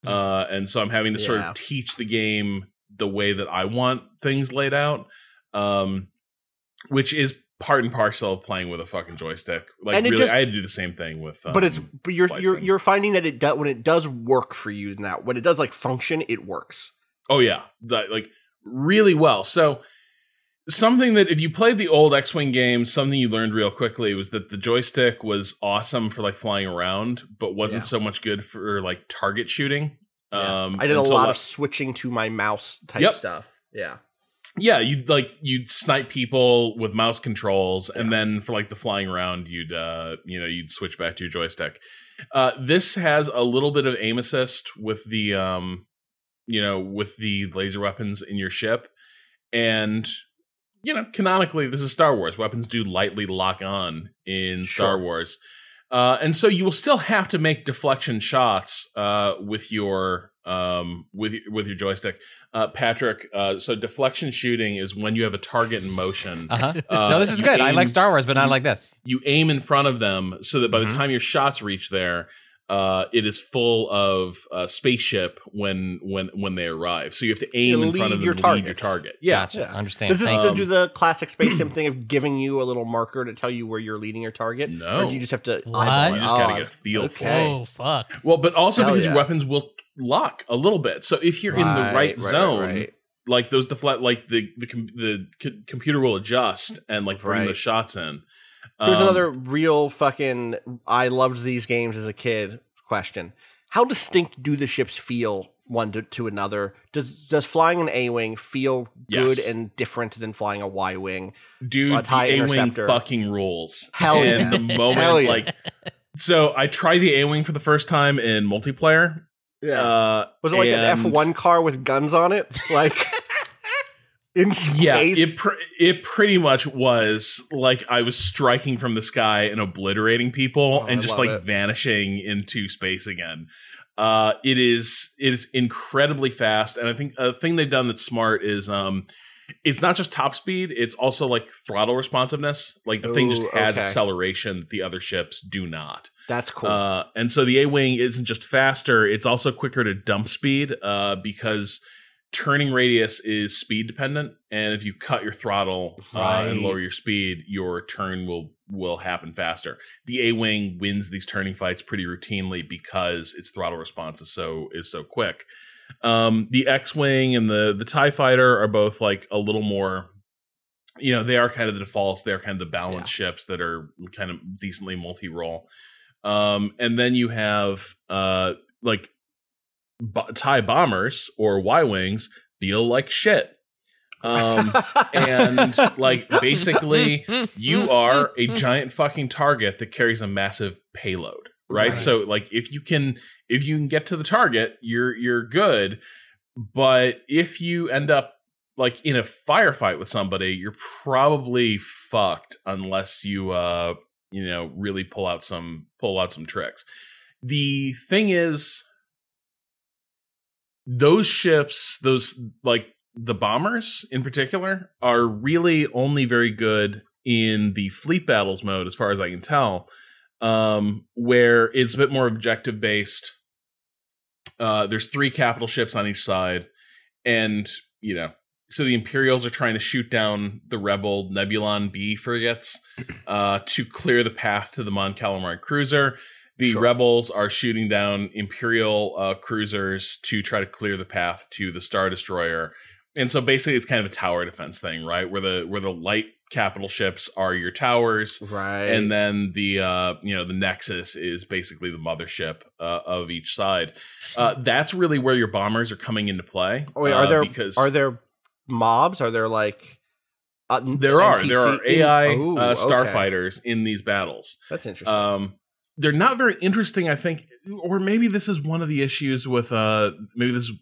Uh, and so i'm having to sort Yeah. of teach the game the way that i want things laid out um, which is part and parcel of playing with a fucking joystick like And really just- i had to do the same thing with um, but it's but you're you're you're finding that it does when it does work for you now when it does like function it works. Oh yeah, that, like really well. So something that if you played the old X-wing games, something you learned real quickly was that the joystick was awesome for like flying around, but wasn't Yeah. so much good for like target shooting. Yeah. Um, I did a so lot of switching to my mouse type Yep. stuff. Yeah. Yeah, you'd like you'd snipe people with mouse controls, and then for like the flying around, you'd uh you know you'd switch back to your joystick. Uh, this has a little bit of aim assist with the um you know with the laser weapons in your ship, and you know canonically this is Star Wars. Weapons do lightly lock on in Star Wars. Uh, and so you will still have to make deflection shots uh, with your um, with with your joystick. Uh, Patrick, uh, so deflection shooting is when you have a target in motion. uh-huh. Uh, no, this is you good. I like Star Wars, but not like this. You aim in front of them so that by Mhm. the time your shots reach there, uh, it is full of uh, spaceship when when when they arrive. So you have to aim in front lead of them your to lead your target. Yeah, Gotcha. Yeah. Understand. Does this Um, do the classic space sim thing of giving you a little marker to tell you where you're leading your target? No. Or do you just have to What? it? You just gotta Oh, get a feel for it. Oh fuck! Well, but also Hell because yeah. your weapons will lock a little bit. So if you're in the right, right, zone, right. like those deflect, like the the com- the c- computer will adjust and like bring Right. those shots in. Here's Um, another real fucking I loved these games as a kid question. How distinct do the ships feel one to, to another. Does does flying an A wing feel good Yes. and different than flying a Y wing? dude, A the A wing fucking rules. Hell and yeah. the moment, Hell yeah. like, so I tried the A wing for the first time in multiplayer. Yeah. Uh, was it like an F one car with guns on it? Like in space? Yeah, it pr- it pretty much was like I was striking from the sky and obliterating people Oh, I and just like it. vanishing into space again. Uh, it is it is incredibly fast, and I think a thing they've done that's smart is um, it's not just top speed; it's also like throttle responsiveness. Like the thing just has okay. acceleration that the other ships do not. That's cool. Uh, and so the A Wing isn't just faster, it's also quicker to dump speed uh, because turning radius is speed dependent. And if you cut your throttle uh, and lower your speed, your turn will will happen faster. The A Wing wins these turning fights pretty routinely because its throttle response is so is so quick. Um, the X Wing and the the Tie Fighter are both like a little more. You know, they are kind of the defaults. They're kind of the balanced ships that are kind of decently multi role. Um, and then you have uh like b- tie bombers or Y wings feel like shit. Um, and like basically, you are a giant fucking target that carries a massive payload, right? Right. So like if you can if you can get to the target, you're you're good. But if you end up like in a firefight with somebody, you're probably fucked unless you uh you know really pull out some pull out some tricks. The thing is those ships, those like the bombers in particular, are really only very good in the fleet battles mode, as far as I can tell, um, where it's a bit more objective based. Uh, there's three capital ships on each side, and you know, so the Imperials are trying to shoot down the rebel Nebulon B frigates uh, to clear the path to the Mon Calamari cruiser. The Sure. rebels are shooting down Imperial uh, cruisers to try to clear the path to the Star Destroyer. And so basically, it's kind of a tower defense thing, right? Where the where the light capital ships are your towers, right. and then the uh, you know the Nexus is basically the mothership uh, of each side. Uh, that's really where your bombers are coming into play. oh, wait, are uh, there because are there mobs? Are there like uh, there are there are AI Ooh, uh, okay. starfighters in these battles. That's interesting. Um, they're not very interesting, I think, or maybe this is one of the issues with uh, maybe this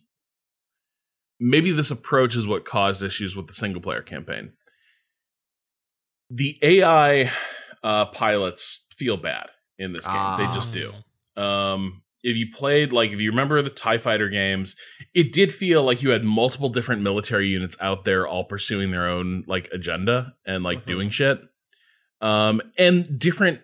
maybe this approach is what caused issues with the single player campaign. The AI uh, pilots feel bad in this game; they just do. Um, if you played like if you remember the Tie Fighter games, it did feel like you had multiple different military units out there all pursuing their own like agenda and like Mhm. doing shit. Um, and different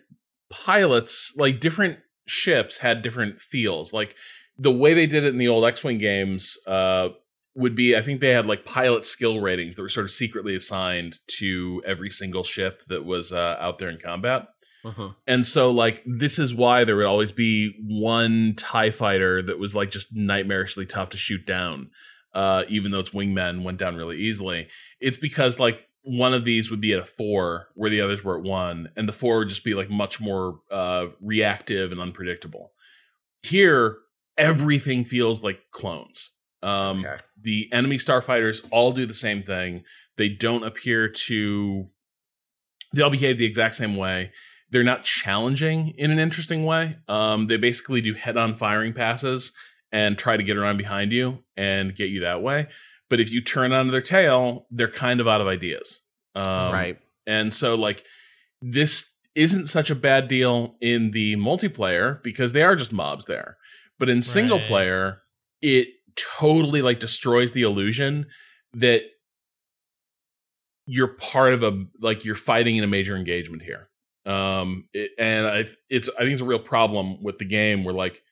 pilots, like different ships, had different feels. Like the way they did it in the old X Wing games, uh, would be I think they had like pilot skill ratings that were sort of secretly assigned to every single ship that was uh, out there in combat. Mhm. And so, like, this is why there would always be one TIE fighter that was, like, just nightmarishly tough to shoot down, uh, even though its wingmen went down really easily. It's because, like, one of these would be at a four where the others were at one, and the four would just be, like, much more uh, reactive and unpredictable. Here, everything feels like clones. Um, Okay. The enemy starfighters all do the same thing. They don't appear to. They all behave the exact same way they're not challenging in an interesting way. Um, they basically do head-on firing passes and try to get around behind you and get you that way. But if you turn on their tail, they're kind of out of ideas. Um, right. And so, like, this isn't such a bad deal in the multiplayer because they are just mobs there. But in single Right. player, it totally like destroys the illusion that you're part of a like you're fighting in a major engagement here. Um, it, and I, it's I think it's a real problem with the game where like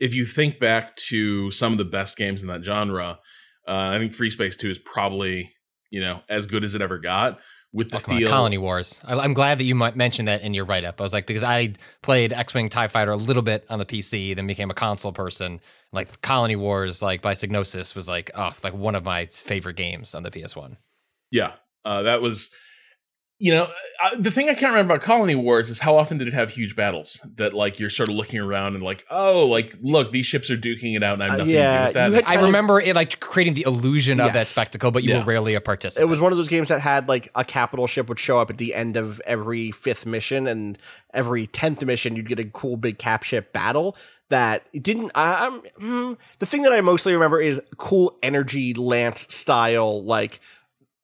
if you think back to some of the best games in that genre, uh, I think Free Space Two is probably you know as good as it ever got with the Oh, come on. Colony Wars. I, I'm glad that you might mention that in your write up. I was like, because I played X Wing Tie Fighter a little bit on the PC, then became a console person. Like Colony Wars, like by Psygnosis, was like, oh, like one of my favorite games on the PS1. Yeah, uh, that was you know, uh, the thing I can't remember about Colony Wars is how often did it have huge battles that like you're sort of looking around and like, oh, like look, these ships are duking it out and I have Uh, yeah, to do with that. you had It's I Kind of- remember it like creating the illusion of that spectacle, but you Yeah. were rarely a participant. It was one of those games that had like a capital ship would show up at the end of every fifth mission, and every tenth mission you'd get a cool big cap ship battle. That didn't. I, I'm hmm, the thing that I mostly remember is cool energy lance style, like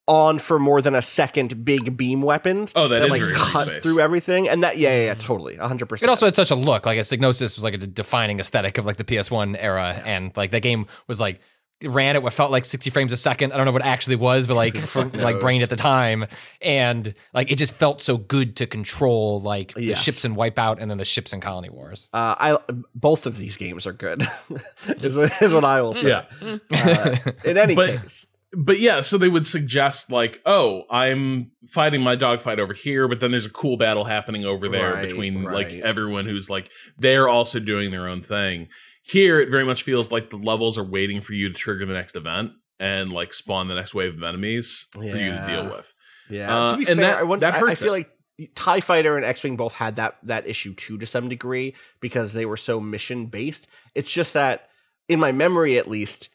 on for more than a second, big beam weapons. Oh, that is like very cut space. through everything, and that yeah, yeah, yeah totally, hundred percent. It also had such a look. Like a Psygnosis was like a defining aesthetic of like the PS1 era, and like the game was like ran at what felt like 60 frames a second. I don't know what it actually was, but like for like brain at the time, and like it just felt so good to control like the Yes. ships in Wipeout and then the ships in Colony Wars. Uh, I both of these games are good. is, is what I will say. yeah. Uh, in any But- case, but yeah, so they would suggest like, oh, I'm fighting my dogfight over here, but then there's a cool battle happening over there Right, between like everyone who's like they're also doing their own thing. Here, it very much feels like the levels are waiting for you to trigger the next event and like spawn the next wave of enemies for you to deal with. Yeah, Uh, to be fair, that- I, wonder, that I- I feel it. like Tie Fighter and X Wing both had that that issue too to some degree because they were so mission based. It's just that in my memory, at least,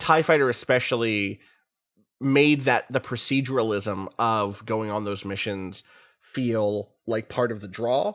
Tie Fighter especially made that the proceduralism of going on those missions feel like part of the draw.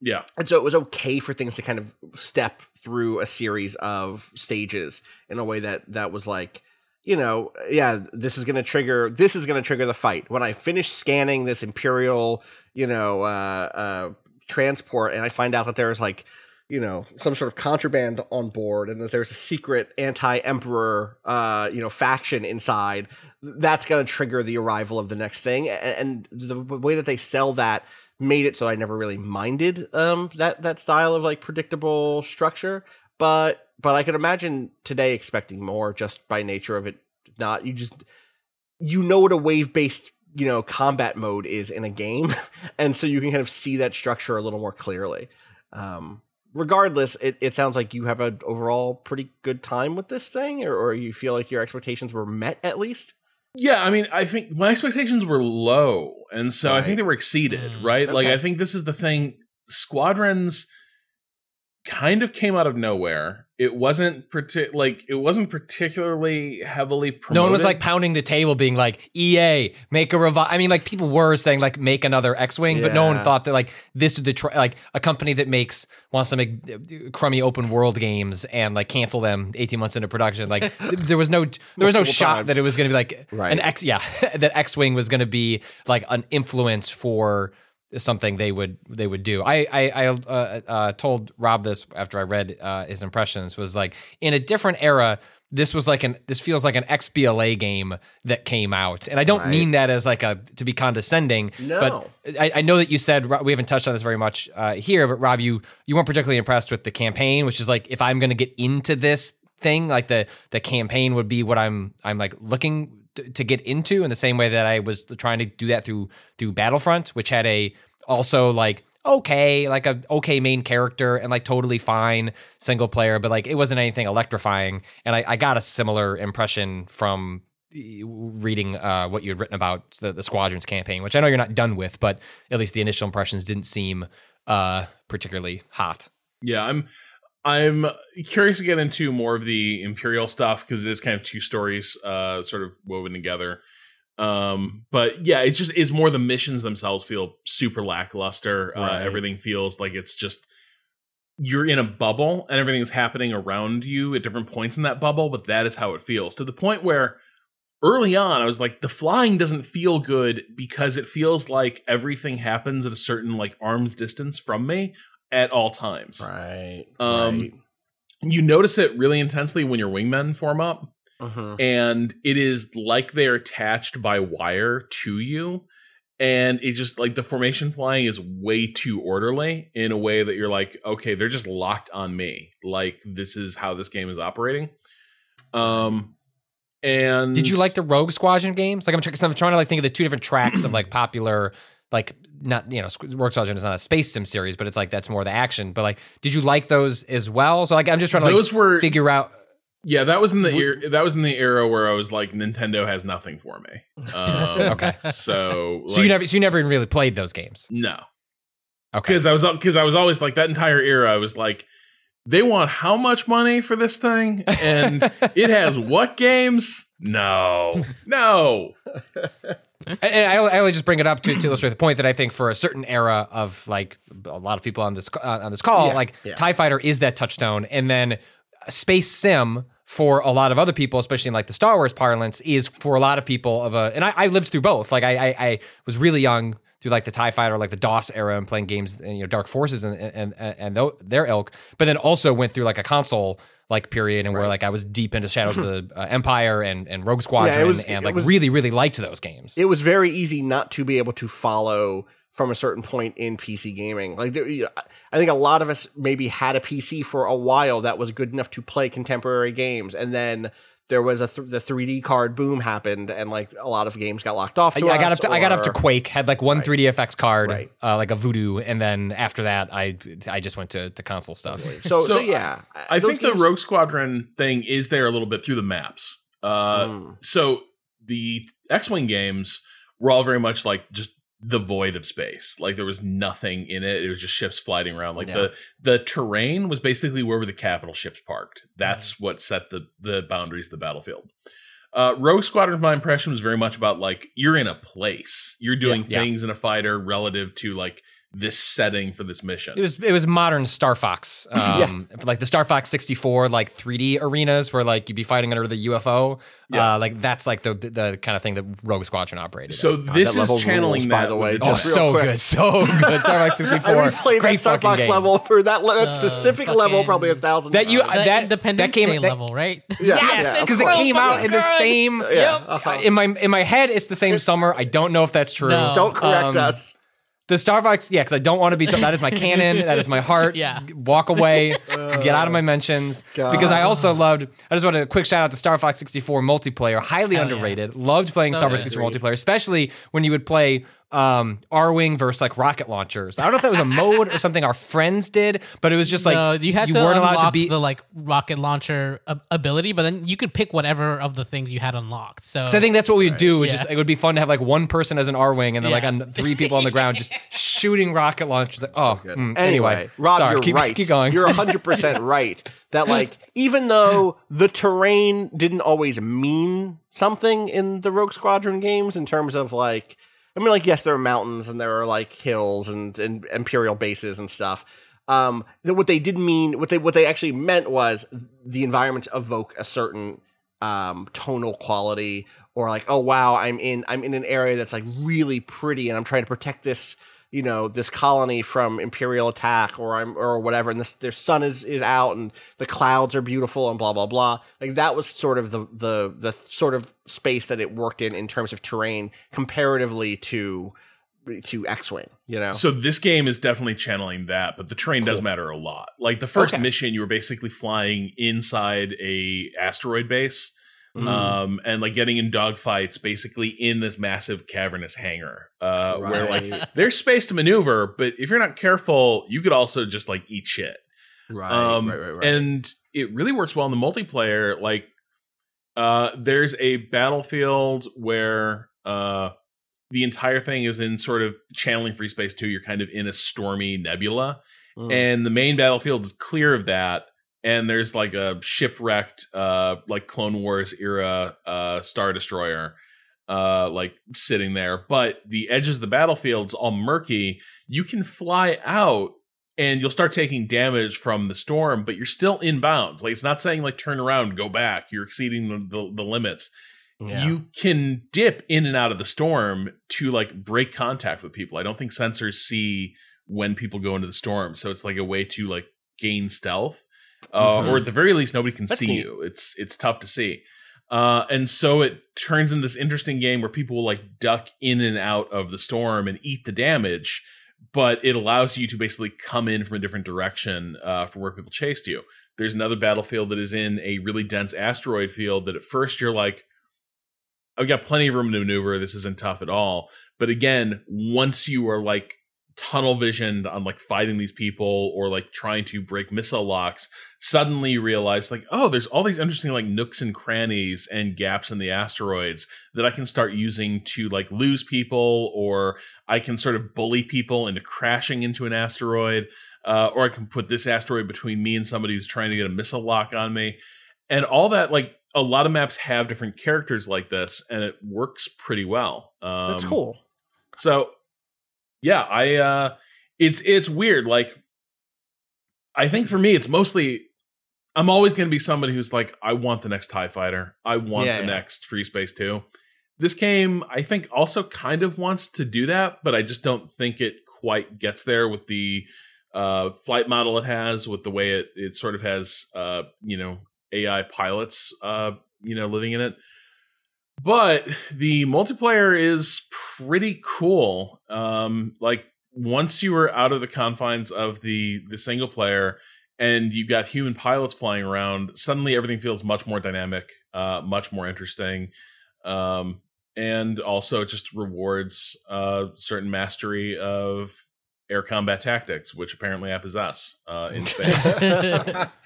Yeah. And so it was okay for things to kind of step through a series of stages in a way that that was like, you know, yeah, this is going to trigger this is going to trigger the fight. When I finish scanning this imperial, you know, uh uh transport and I find out that there's like you know some sort of contraband on board and that there's a secret anti-emperor uh you know faction inside that's going to trigger the arrival of the next thing. And, the way that they sell that made it so I never really minded um that that style of like predictable structure. But but I could imagine today expecting more just by nature of it not you just you know what a wave based you know combat mode is in a game. And so you can kind of see that structure a little more clearly. Um regardless it, it sounds like you have an overall pretty good time with this thing or, or you feel like your expectations were met at least Yeah, I mean, I think my expectations were low, and so I think they were exceeded, Mm. right? Like, I think this is the thing. Squadrons kind of came out of nowhere. It wasn't partic- like it wasn't particularly heavily promoted. No one was like pounding the table, being like, "EA, make a revive." I mean, like people were saying like, "Make another X-wing," but no one thought that like this is the tr- like a company that makes wants to make uh, crummy open world games and like cancel them eighteen months into production. Like there was no there was no Multiple shot times. that it was going to be like Right. an X. Yeah, that X-wing was going to be like an influence for something they would they would do. I I, I uh, uh, told Rob this after I read uh, his impressions was like in a different era. This was like an this feels like an XBLA game that came out, and I don't Right. mean that as like a to be condescending. No. but I, I know that you said we haven't touched on this very much uh, here, but Rob, you you weren't particularly impressed with the campaign, which is like if I'm going to get into this thing, like the the campaign would be what I'm I'm like looking to get into in the same way that I was trying to do that through through Battlefront, which had a also like okay, like a okay main character and like totally fine single player, but like it wasn't anything electrifying. And I, I got a similar impression from reading uh, what you had written about the, the Squadrons campaign, which I know you're not done with, but at least the initial impressions didn't seem uh, particularly hot. Yeah, I'm I'm curious to get into more of the Imperial stuff because it is kind of two stories uh sort of woven together. Um but yeah, it's just it's more the missions themselves feel super lackluster. Uh everything feels like it's just you're in a bubble and everything's happening around you at different points in that bubble, but that is how it feels. To the point where early on I was like the flying doesn't feel good because it feels like everything happens at a certain like arm's distance from me at all times. right Um, right. You notice it really intensely when your wingmen form up, Mhm. and it is like they're attached by wire to you. And it just like the formation flying is way too orderly in a way that you're like, okay, they're just locked on me. Like this is how this game is operating. Um, and Did you like the Rogue Squadron games? Like I'm, I'm trying to like think of the two different tracks of like popular, like not you know Squ- Rogue Squadron is not a space sim series, but it's like that's more the action. But like, did you like those as well? So like I'm just trying to like those were figure out. Yeah, that was in the era, that was in the era where I was like, Nintendo has nothing for me. Um, Okay. so So you never, so you never even really played those games. no, Okay. because I was because I was always like that entire era. I was like, they want how much money for this thing, and it has what games? No, no. And I, I only just bring it up to, to illustrate the point that I think for a certain era of like a lot of people on this uh, on this call, Yeah, like yeah. Tie Fighter is that touchstone, and then Space Sim for a lot of other people, especially in like the Star Wars parlance, is for a lot of people of a. And I, I lived through both. Like I, I, I was really young through like the Tie Fighter, like the DOS era, and playing games, you know, Dark Forces and and and, and their ilk. But then also went through like a console like period and where like I was deep into Shadows of the uh, Empire and and Rogue Squadron was- and like was- really really liked those games. it was very easy not to be able to follow from a certain point in PC gaming. Like, there, I think a lot of us maybe had a PC for a while that was good enough to play contemporary games, and then there was a th- the 3D card boom happened, and like a lot of games got locked off. To Yeah, I got up us, to I got up to Quake, had like one 3DFX card, Right. uh, like a Voodoo, and then after that, I I just went to, to console stuff. So, so, So, yeah, I those think the Rogue Squadron thing is there a little bit through the maps. Uh, Mm. So the X-wing games were all very much like just the void of space. Like there was nothing in it. It was just ships flying around. Like Yeah. the the terrain was basically where were the capital ships parked. That's what set the the boundaries of the battlefield. Uh, Rogue Squadron, my impression was very much about like you're in a place, you're doing Yeah. things in a fighter relative to like this setting for this mission. It was it was modern Star Fox, um, like the Star Fox sixty four, like three D arenas where like you'd be fighting under the UFO. Yeah. Uh, like that's like the the kind of thing that Rogue Squadron operated. so in. this that is channeling rules, by the way. oh, so quick. good, so good. Star Fox 64. I four, replayed great that Star Fox game. level for that that Uh, specific level probably a thousand. That you- times. The that- Independence that came- Day that- level, right? Yeah, Yes, because of it course. came out in the same. Yeah, uh-huh. In my in my head, it's the same summer. I don't know if that's true. No. Don't correct Um, us. The Star Fox, yeah, because I don't want to be. Told, that is my canon. That is my heart. Yeah. Walk away. get out of my mentions. God. Because I also loved. I just want a quick shout out to Star Fox 64 multiplayer. Highly Hell yeah. underrated. Loved playing So Star Fox good. 64 multiplayer, especially when you would play um Arwing versus like rocket launchers. I don't know if that was a mode or something our friends did, but it was just like no, you had to weren't unlock allowed to be. the like rocket launcher ability, but then you could pick whatever of the things you had unlocked. So, so I think that's what we would do. Is Yeah. just it would be fun to have like one person as an Arwing and then like on three people on the ground just shooting rocket launchers. Like, oh, mm, Anyway, anyway, Rob, Sorry, you're keep, right. Keep going. You're 100% right. That, like, even though the terrain didn't always mean something in the Rogue Squadron games in terms of, like, I mean, like, yes, there are mountains and there are, like, hills and, and Imperial bases and stuff. Um, what they did mean, what they what they actually meant was the environments evoke a certain um tonal quality or like oh wow i'm in i'm in an area that's like really pretty and i'm trying to protect this you know this colony from imperial attack or i'm or whatever and this their sun is is out and the clouds are beautiful and blah blah blah like that was sort of the the the sort of space that it worked in in terms of terrain comparatively to to x-wing you know So this game is definitely channeling that, but the terrain does matter a lot. Like the first Okay. mission, you were basically flying inside a asteroid base, Mm. um, and like getting in dogfights, basically in this massive cavernous hangar, uh, where like there's space to maneuver, but if you're not careful, you could also just like eat shit. right, Um, right right right And it really works well in the multiplayer. Like, uh, there's a battlefield where uh, the entire thing is in sort of channeling free space too. You're kind of in a stormy nebula, Mm. and the main battlefield is clear of that. And there's like a shipwrecked, uh, like Clone Wars era uh, Star Destroyer, uh, like sitting there. But the edges of the battlefield's all murky. You can fly out and you'll start taking damage from the storm, but you're still in bounds. Like it's not saying like turn around, go back. You're exceeding the, the, the limits. Yeah. You can dip in and out of the storm to like break contact with people. I don't think sensors see when people go into the storm, so it's like a way to like gain stealth, uh, Mhm. or at the very least, nobody can That's see neat. you. It's it's tough to see. Uh, and so it turns into this interesting game where people will like duck in and out of the storm and eat the damage, but it allows you to basically come in from a different direction uh, from where people chased you. There's another battlefield that is in a really dense asteroid field that at first you're like, I've got plenty of room to maneuver. This isn't tough at all. But again, once you are like tunnel visioned on like fighting these people or like trying to break missile locks suddenly you realize like oh there's all these interesting like nooks and crannies and gaps in the asteroids that i can start using to like lose people or i can sort of bully people into crashing into an asteroid uh, or i can put this asteroid between me and somebody who's trying to get a missile lock on me and all that like a lot of maps have different characters like this and it works pretty well um, That's cool. so yeah, I uh it's it's weird. Like I think for me it's mostly I'm always gonna be somebody who's like, I want the next TIE fighter. I want Yeah, the yeah. next Free Space 2. This game, I think, also kind of wants to do that, but I just don't think it quite gets there with the uh flight model it has, with the way it it sort of has uh, you know, AI pilots uh, you know, living in it but the multiplayer is pretty cool. Um like once you were out of the confines of the the single player and you got human pilots flying around suddenly everything feels much more dynamic uh much more interesting. Um and also just rewards uh certain mastery of air combat tactics which apparently i possess uh in space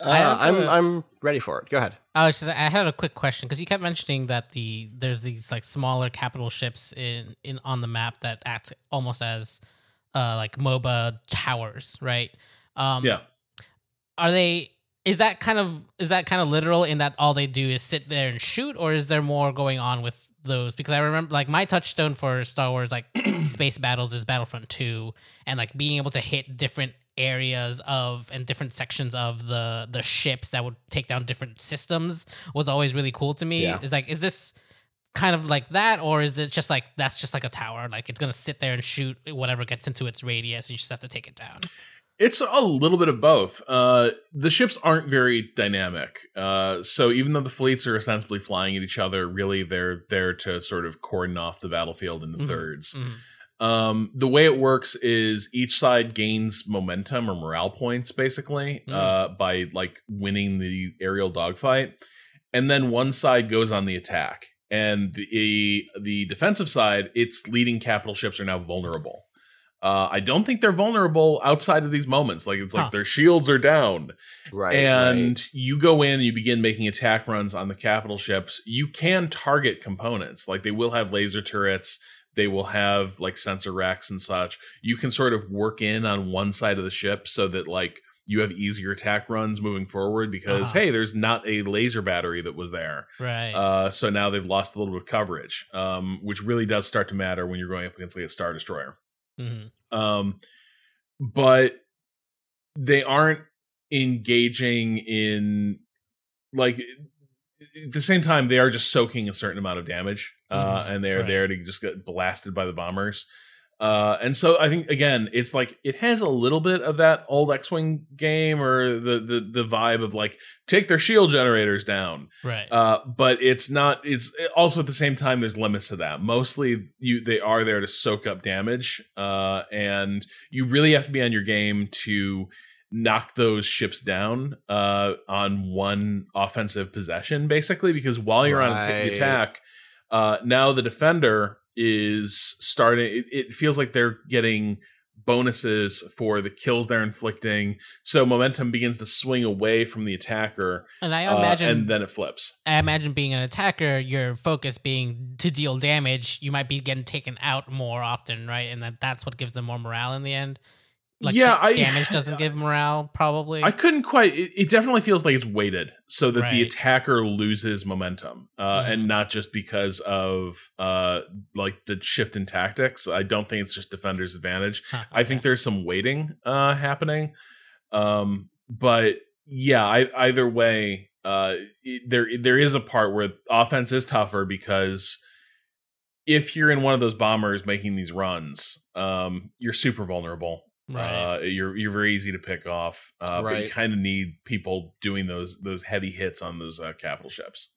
Uh, I'm a- I'm ready for it. Go ahead. I was just, I had a quick question because you kept mentioning that the there's these like smaller capital ships in in on the map that act almost as uh like MOBA towers, right? Um yeah are they is that kind of is that kind of literal in that all they do is sit there and shoot or is there more going on with those because i remember like my touchstone for star wars like space battles is battlefront 2 and like being able to hit different areas of and different sections of the the ships that would take down different systems was always really cool to me Yeah. is like is this kind of like that or is it just like that's just like a tower like it's gonna sit there and shoot whatever gets into its radius and you just have to take it down It's a little bit of both. Uh, the ships aren't very dynamic, uh, so even though the fleets are ostensibly flying at each other, really they're there to sort of cordon off the battlefield into Mhm. thirds. Mhm. Um, the way it works is each side gains momentum or morale points, basically, Mm. uh, by like winning the aerial dogfight, and then one side goes on the attack, and the the defensive side, its leading capital ships are now vulnerable. Uh, I don't think they're vulnerable outside of these moments. Like it's like their shields are down, Right. and you go in and you begin making attack runs on the capital ships. You can target components, like they will have laser turrets, they will have like sensor racks and such. You can sort of work in on one side of the ship so that like you have easier attack runs moving forward because Uh-huh. hey, there's not a laser battery that was there. right Uh, so now they've lost a little bit of coverage, um, which really does start to matter when you're going up against like a star destroyer. Mhm. Um, but they aren't engaging in like at the same time they are just soaking a certain amount of damage uh Mhm, and they're right. there to just get blasted by the bombers uh and so i think again it's like it has a little bit of that old x-wing game or the the, the vibe of like take their shield generators down right uh, but it's not. It's also at the same time. There's limits to that. Mostly, you they are there to soak up damage, uh, and you really have to be on your game to knock those ships down uh, on one offensive possession, basically. Because while you're on the attack, uh, now the defender is starting. It, it feels like they're getting bonuses for the kills they're inflicting so momentum begins to swing away from the attacker and i uh, imagine and then it flips I imagine being an attacker, your focus being to deal damage, you might be getting taken out more often, right? And that that's what gives them more morale in the end. Like Yeah, I- damage doesn't give morale, probably. I couldn't quite. It, it definitely feels like it's weighted so that the attacker loses momentum, uh, Mhm. and not just because of uh, like the shift in tactics. I don't think it's just defender's advantage. Huh, I think there's some weighting uh, happening, um, but yeah, I, either way, uh, it- there there is a part where offense is tougher because if you're in one of those bombers making these runs, um, you're super vulnerable. Right. Uh, you're you're very easy to pick off, uh, but you kind of need people doing those those heavy hits on those uh, capital ships.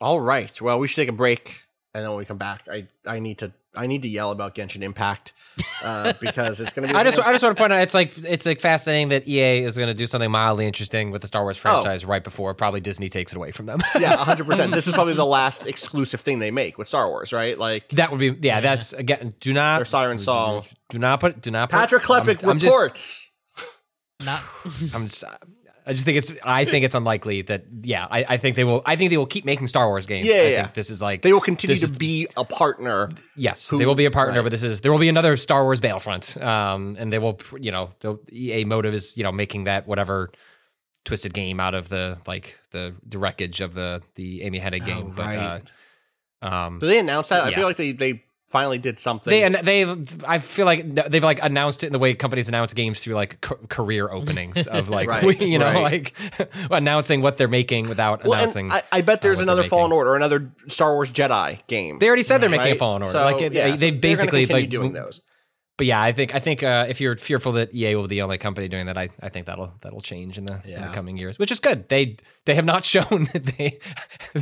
All right. Well, we should take a break and then when we come back, I I need to I need to yell about Genshin Impact uh, because it's going to be. I just I just want to point out it's like it's like fascinating that EA is going to do something mildly interesting with the Star Oh. Wars franchise right before probably Disney takes it away from them. yeah, hundred percent. This is probably the last exclusive thing they make with Star Wars, right? Like that would be yeah. That's again. Do not Their siren song. Do not put. Do not. Put, Patrick Klepek I'm- I'm just- reports. Not I'm just, I just think it's. I think it's unlikely that. Yeah, I, I think they will. I think they will keep making Star Wars games. Yeah, I yeah. think this is like they will continue to is- be a partner. Yes, who- they will be a partner, right. but this is there will be another Star Wars Battlefront, um, and they will, you know, the EA motive is you know making that whatever twisted game out of the like the the wreckage of the the Amy Hennig game. But right. uh, um, Did they announce that? I feel like they they finally did something. they and they I feel like they've like announced it in the way companies announce games through like ca- career openings of like Right, you know right. like announcing what they're making without well, announcing. I, I bet there's they're another Fallen making. Order, another Star Wars Jedi game. they already said they're making right? a Fallen Order. So, like it- yeah, they, so they basically like doing those. But yeah, I think I think uh, if you're fearful that EA will be the only company doing that, I, I think that'll that'll change in the, in the coming years, which is good. They they have not shown that they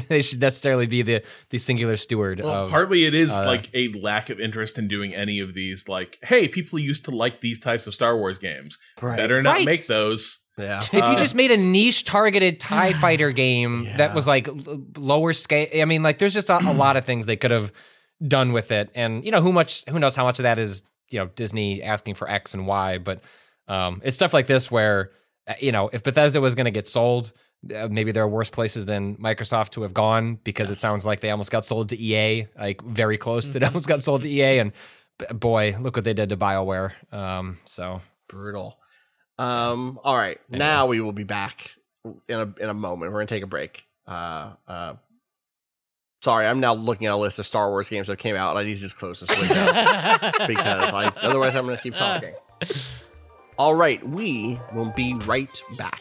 they should necessarily be the the singular steward Well, of. partly it is uh, like a lack of interest in doing any of these. Like, hey, people used to like these types of Star Wars games. Right. Better not Right. make those. Yeah. if you just made a niche targeted Tie Fighter game that was like lower scale, I mean, like there's just a, a lot of things they could have done with it, and you know, who much who knows how much of that is you know Disney asking for X and Y, but um, it's stuff like this where uh, you know if Bethesda was going to get sold. Uh, maybe there are worse places than Microsoft to have gone because it sounds like they almost got sold to EA, like very close to almost got sold to EA. And boy, look what they did to BioWare. Um, so brutal. Um, all right, now we will be back in a in a moment. We're gonna take a break. Uh, uh, sorry, I'm now looking at a list of Star Wars games that came out. I need to just close this window because I, otherwise I'm gonna keep talking. All right, we will be right back.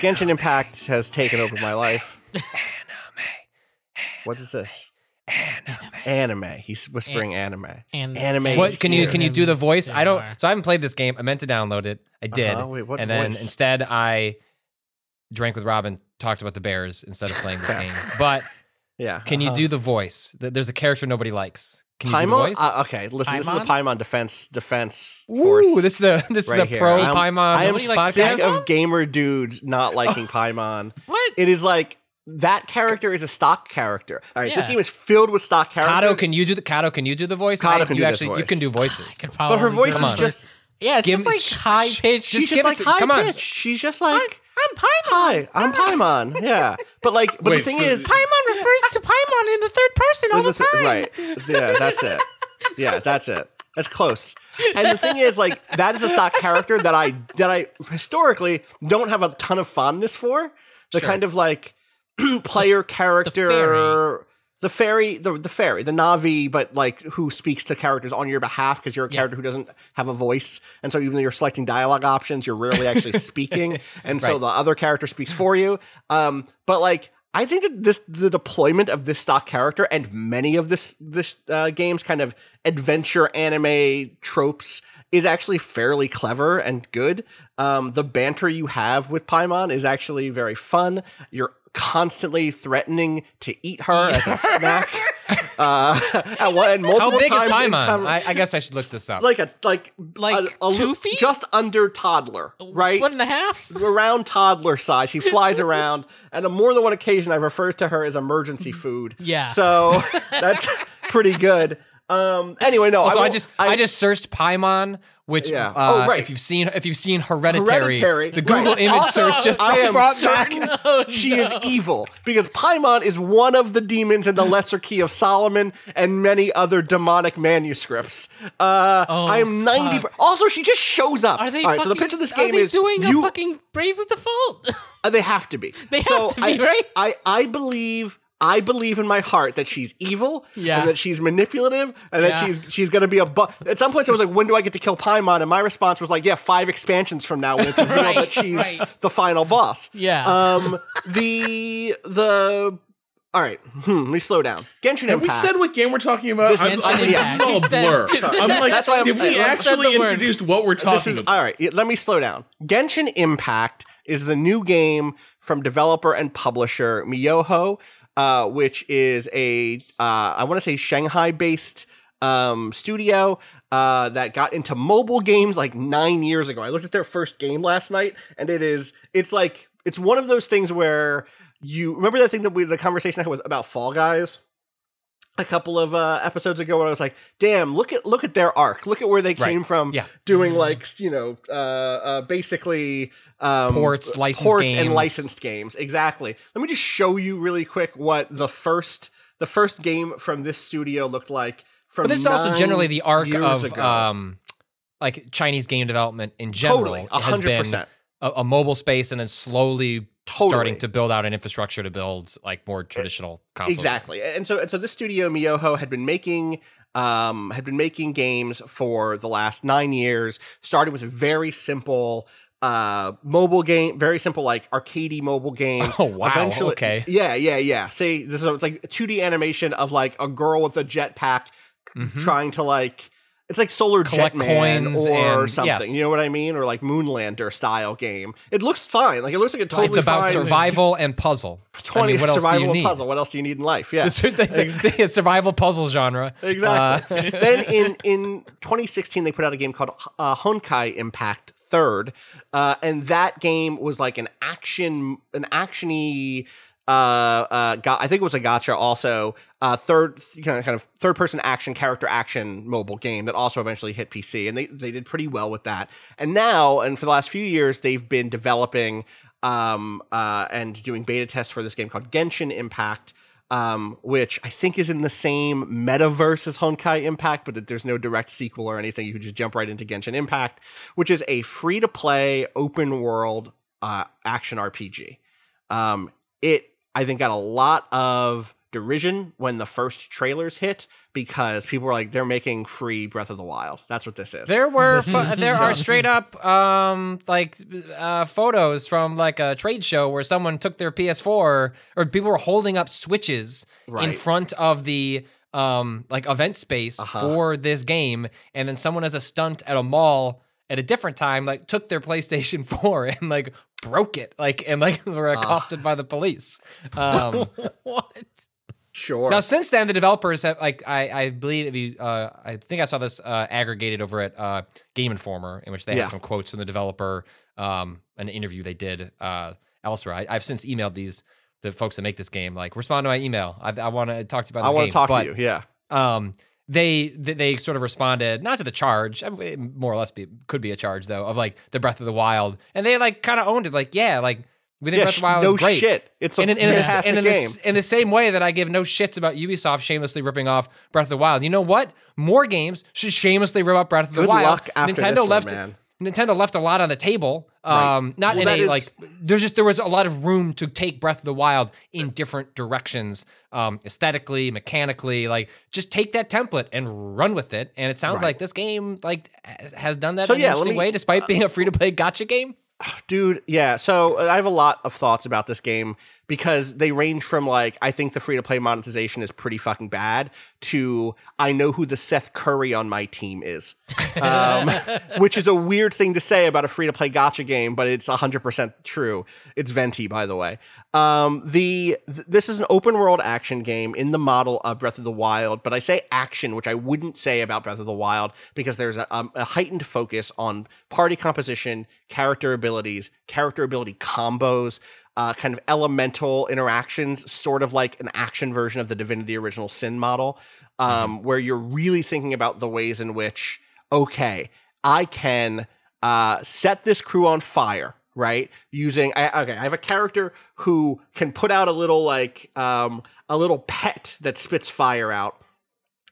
Genshin Impact has taken over my life. Anime. What is this? Anime. He's whispering anime. and Anime. What can you can you do the voice? I don't. So I haven't played this game. I meant to download it. I did, Uh-huh. Wait, what and then voice? instead I drank with Robin, talked about the Bears instead of playing this game. But Yeah. can you uh-huh. do the voice? Th- There's a character nobody likes. Can you do the Paimon? voice? Uh, okay, listen. This is the Paimon defense defense Ooh, this is a this right is a here. pro I'm- Paimon. I am Nobody likes sick Paimon? of gamer dudes not liking Paimon. What? It is like that character is a stock character. All right, this game is filled with stock characters. Cado, can you do the Cado? Can you do the voice? Cado I- can you do this actually you can do voices. could but probably her voice is just yeah, it's Give just like sh- high sh- pitched. just just give it like to- high come on. She's just like I'm Paimon. hi, I'm Paimon. Yeah, but like, but Wait, the thing so- is, Paimon refers to Paimon in the third person all the time. Right. Yeah, that's it. Yeah, that's it. That's close. And the thing is, like, that is a stock character that I that I historically don't have a ton of fondness for. The kind of like player character. The fairy, the the fairy, the Navi, but like who speaks to characters on your behalf because you're a character who doesn't have a voice, and so even though you're selecting dialogue options, you're rarely actually speaking, and so the other character speaks for you. Um, but like I think that this the deployment of this stock character and many of this this uh, game's kind of adventure anime tropes is actually fairly clever and good. Um, the banter you have with Paimon is actually very fun. You're constantly threatening to eat her as a snack. Uh, at one, and multiple How big is times in Paimon? conver- I, I guess I should look this up. like a like Like a, a two li- feet? just under toddler, right? Foot and a half. around toddler size. She flies around, and on more than one occasion, I referred to her as emergency food. Yeah. So that's pretty good. Um. Anyway, no. Also, I, won't- just I, just searched Paimon, which Yeah. uh, Oh, right. if you've seen if you've seen Hereditary, Hereditary, the Google right. image Also, search just I am brought back. certain Oh, she is evil because Paimon is one of the demons in the Lesser Key of Solomon and many other demonic manuscripts. Uh, Oh, I am ninety. fuck. Also, she just shows up. Are they? All right, so fucking, the pitch of this are game they is doing you. a fucking Bravely Default? uh, they have to be. They have So to be, I, right? I I believe. I believe in my heart that she's evil Yeah. and that she's manipulative and that she's she's gonna be a bu- at some point I was like when do I get to kill Paimon and my response was like yeah five expansions from now when it's revealed Right, that she's right. the final boss Yeah. um the the all right hmm, let me slow down Genshin Impact. Have we said what game we're talking about? This I'm, is- I'm like, yeah. this is all a blur. I'm like, That's why I'm- did we I- I actually the introduce what we're talking this is about? all right. Let me slow down. Genshin Impact is the new game from developer and publisher miHoYo, uh, which is a uh, I want to say Shanghai-based um, studio uh, that got into mobile games like nine years ago. I looked at their first game last night, and it is it's like it's one of those things where you remember that thing that we the conversation I had with about Fall Guys a couple of uh, episodes ago where I was like, "Damn, look at look at their arc. Look at where they came from. Yeah. doing like you know, uh, uh, basically um, Ports, licensed ports, games. and licensed games. Exactly. Let me just show you really quick what the first the first game from this studio looked like. From But this is also generally the arc of um, like Chinese game development in general. Totally, It 100%. A, a mobile space and then slowly Totally. starting to build out an infrastructure to build like more traditional consoles. Exactly. And so and so this studio miHoYo had been making um had been making games for the last 9 years, started with very simple uh mobile game very simple like arcadey mobile games Oh, wow, okay. yeah yeah yeah say this is it's like 2d animation of like a girl with a jetpack trying to like it's like solar. Collect jetman coins or and- something yes. you know what i mean or like moonlander style game it looks fine like it looks like a totally it's about fine survival and puzzle. 20 I mean, what else do survival you and need? puzzle what else do you need in life yeah The, the- the survival puzzle genre. Exactly. Uh, then in in 2016, they put out a game called uh, Honkai Impact Third, uh, and that game was like an action, an actiony. Uh, uh, ga- I think it was a gotcha. Also, uh, third kind of kind of third person action character action mobile game that also eventually hit PC, and they they did pretty well with that. And now, and for the last few years, they've been developing um uh and doing beta tests for this game called Genshin Impact um, which I think is in the same metaverse as Honkai Impact, but that there's no direct sequel or anything. You just jump right into Genshin Impact, which is a free to play open world uh, action RPG. Um, it I think got a lot of derision when the first trailers hit because people were like, they're making free Breath of the Wild. That's what this is. There were pho- there are straight up um like uh photos from like a trade show where someone took their PS4 or people were holding up switches in front of the um like event space Uh-huh. for this game and then someone as a stunt at a mall at a different time like took their PlayStation 4 and like broke it like and like were Ah. accosted by the police. Um what? sure. now, since then, the developers have like I, I believe if you uh, I think I saw this uh, aggregated over at uh, Game Informer, in which they Yeah. had some quotes from the developer, um, an interview they did uh, elsewhere. I, I've since emailed these the folks that make this game, like respond to my email. I, I want to talk to you about I want to talk but, to you. Yeah. Um, they they they sort of responded not to the charge, uh, it more or less be, could be a charge though of like the Breath of the Wild, and they like kind of owned it, like yeah, like. We think Yeah, Breath of the Wild no is great. shit. It's a in, in, in, fantastic in, the game. in the same way that I give no shits about Ubisoft shamelessly ripping off Breath of the Wild. You know what? More games should shamelessly rip off Breath of the Good Wild. luck after Nintendo this one, left man. Nintendo left a lot on the table. Um, not Well, in a is- like. There's just there was a lot of room to take Breath of the Wild in different directions, um, aesthetically, mechanically. Like, just take that template and run with it. And it sounds Right. like this game like has done that So, in yeah, an interesting me- way, despite being a free to play gotcha game. Dude, yeah. So uh, I have a lot of thoughts about this game because they range from like I think the free to play monetization is pretty fucking bad to I know who the Seth Curry on my team is, um, which is a weird thing to say about a free to play gotcha game, but it's hundred percent true. It's Venti, by the way. Um, the th- this is an open world action game in the model of Breath of the Wild, but I say action, which I wouldn't say about Breath of the Wild because there's a, um, a heightened focus on party composition, character abilities, character ability combos. Uh, kind of elemental interactions, sort of like an action version of the Divinity Original Sin model, um, where you're really thinking about the ways in which, okay, I can uh, set this crew on fire. Right, using I, okay, I have a character who can put out a little like um, a little pet that spits fire out.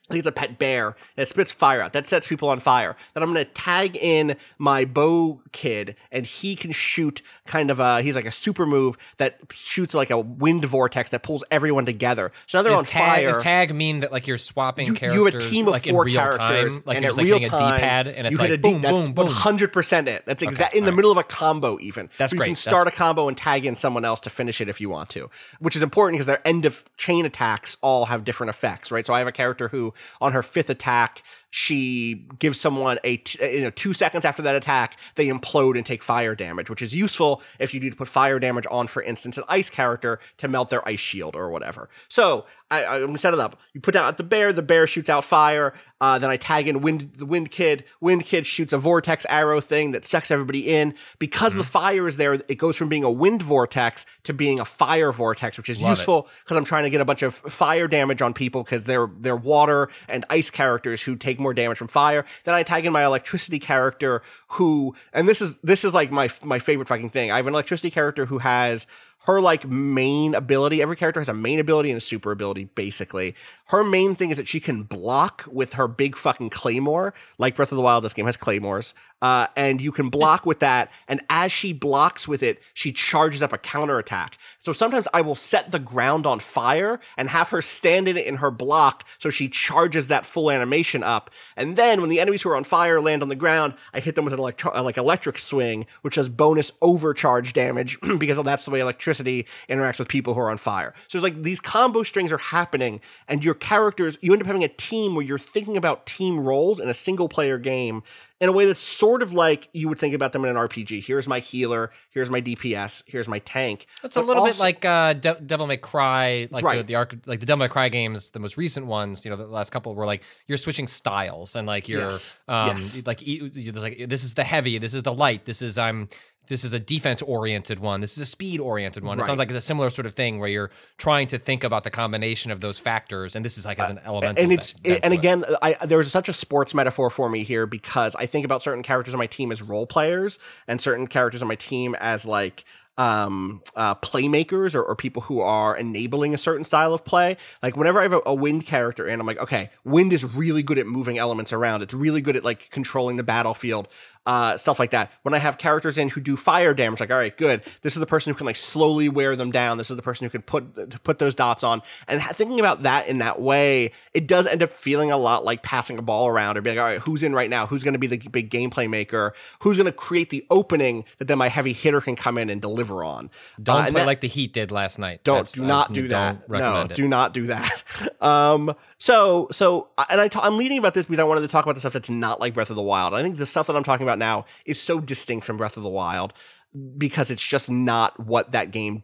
I think it's a pet bear and it spits fire out. That sets people on fire. Then I'm going to tag in my bow kid and he can shoot kind of a, he's like a super move that shoots like a wind vortex that pulls everyone together. So now they're Does on tag, fire. Does tag mean that like you're swapping you, characters? you have a team of like four characters, time, like and you're just, like real time, a D-pad, and it's like a D- boom, that's boom, boom. 100% it. That's exactly in the middle of a combo. Even That's So you great. can That's- start a combo and tag in someone else to finish it if you want to, which is important because their end of chain attacks all have different effects, right? So I have a character who, on her fifth attack, she gives someone a t- you know two seconds after that attack they implode and take fire damage which is useful if you need to put fire damage on for instance an ice character to melt their ice shield or whatever so I, I'm set it up. You put out the bear, the bear shoots out fire. Uh, then I tag in wind, the wind kid. Wind kid shoots a vortex arrow thing that sucks everybody in. Because the fire is there, it goes from being a wind vortex to being a fire vortex, which is Love useful because I'm trying to get a bunch of fire damage on people because they're they're water and ice characters who take more damage from fire. Then I tag in my electricity character who, and this is this is like my my favorite fucking thing. I have an electricity character who has her like main ability every character has a main ability and a super ability basically her main thing is that she can block with her big fucking claymore like breath of the wild this game has claymores uh, and you can block with that and as she blocks with it she charges up a counter attack. so sometimes i will set the ground on fire and have her stand in it in her block so she charges that full animation up and then when the enemies who are on fire land on the ground i hit them with an electro- uh, like electric swing which does bonus overcharge damage because that's the way electricity interacts with people who are on fire so it's like these combo strings are happening and your characters you end up having a team where you're thinking about team roles in a single player game in a way that's sort of like you would think about them in an RPG. Here's my healer, here's my DPS, here's my tank. That's a little bit like uh, De- Devil May Cry, like the Right. the arc, like the Devil May Cry games, the most recent ones. You know, the last couple were like you're switching styles and like you're Yes. um Yes. like there's like this is the heavy, this is the light, this is I'm this is a defense oriented one, this is a speed oriented one. It sounds like it's a similar sort of thing where you're trying to think about the combination of those factors, and this is like as an elemental. and it's bent and again I there's such a sports metaphor for me here because I think about certain characters on my team as role players and certain characters on my team as like um uh playmakers or, or people who are enabling a certain style of play. Like whenever i have a, a wind character in i'm like okay wind is really good at moving elements around. It's really good at like controlling the battlefield uh stuff like that when i have characters in who do fire damage like all right good this is the person who can like slowly wear them down this is the person who can put to put those dots on and thinking about that in that way it does end up feeling a lot like passing a ball around or being like all right who's in right now who's going to be the big gameplay maker who's going to create the opening that then my heavy hitter can come in and deliver on don't Uh, play that- like the Heat did last night. don't That's- do not do don't that. No, it. do not do that. Um, so so and I t- I'm leading about this because I wanted to talk about the stuff that's not like Breath of the Wild. I think the stuff that I'm talking about now is so distinct from Breath of the Wild because it's just not what that game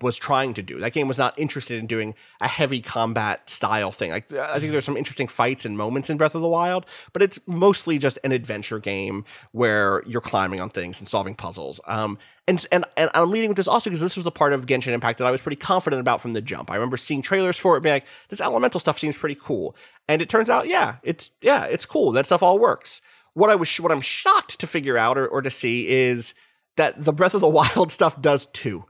was trying to do. That game was not interested in doing a heavy combat style thing. Like I think there's some interesting fights and moments in Breath of the Wild, but it's mostly just an adventure game where you're climbing on things and solving puzzles. Um, and and and I'm leading with this also because this was the part of Genshin Impact that I was pretty confident about from the jump. I remember seeing trailers for it, being like, "This elemental stuff seems pretty cool," and it turns out, yeah, it's yeah, it's cool. That stuff all works. What I was what I'm shocked to figure out or, or to see is that the Breath of the Wild stuff does too.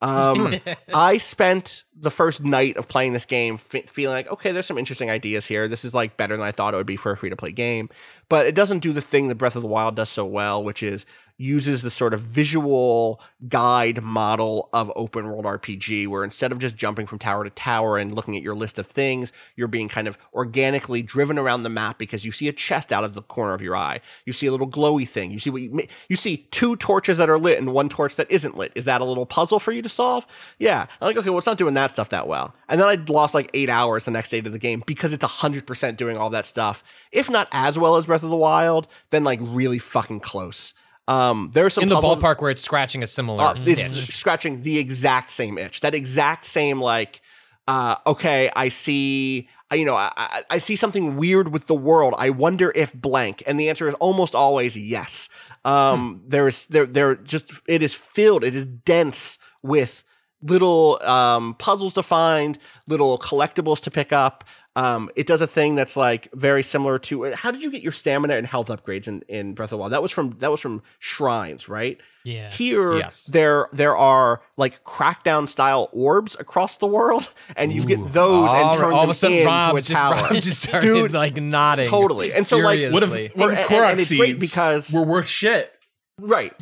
Um, I spent the first night of playing this game fe- feeling like, okay, there's some interesting ideas here. This is like better than I thought it would be for a free to play game, but it doesn't do the thing that Breath of the Wild does so well, which is uses the sort of visual guide model of open world RPG, where instead of just jumping from tower to tower and looking at your list of things, you're being kind of organically driven around the map because you see a chest out of the corner of your eye. You see a little glowy thing. You see what you, you see two torches that are lit and one torch that isn't lit. Is that a little puzzle for you to solve? Yeah. I'm like, okay, well, it's not doing that stuff that well. And then I lost like eight hours the next day to the game because it's 100% doing all that stuff. If not as well as Breath of the Wild, then like really fucking close. Um, there are some in the puzzles- ballpark where it's scratching a similar. uh, it's itch. scratching the exact same itch. That exact same like, uh, okay, I see, you know, I, I, see something weird with the world. I wonder if blank, and the answer is almost always yes. Um, there is there there just it is filled. It is dense with little um, puzzles to find, little collectibles to pick up. Um, it does a thing that's like very similar to how did you get your stamina and health upgrades in, in Breath of the Wild? That was from that was from shrines, right? Yeah. Here, Yes. there there are like crackdown style orbs across the world, and you get those and turn all them of a sudden, into Rob a just, tower. Rob just started Dude, like nodding. totally. And so, like, What if, furiously. what And- and- Korok and it's great seeds because- were worth shit? Right.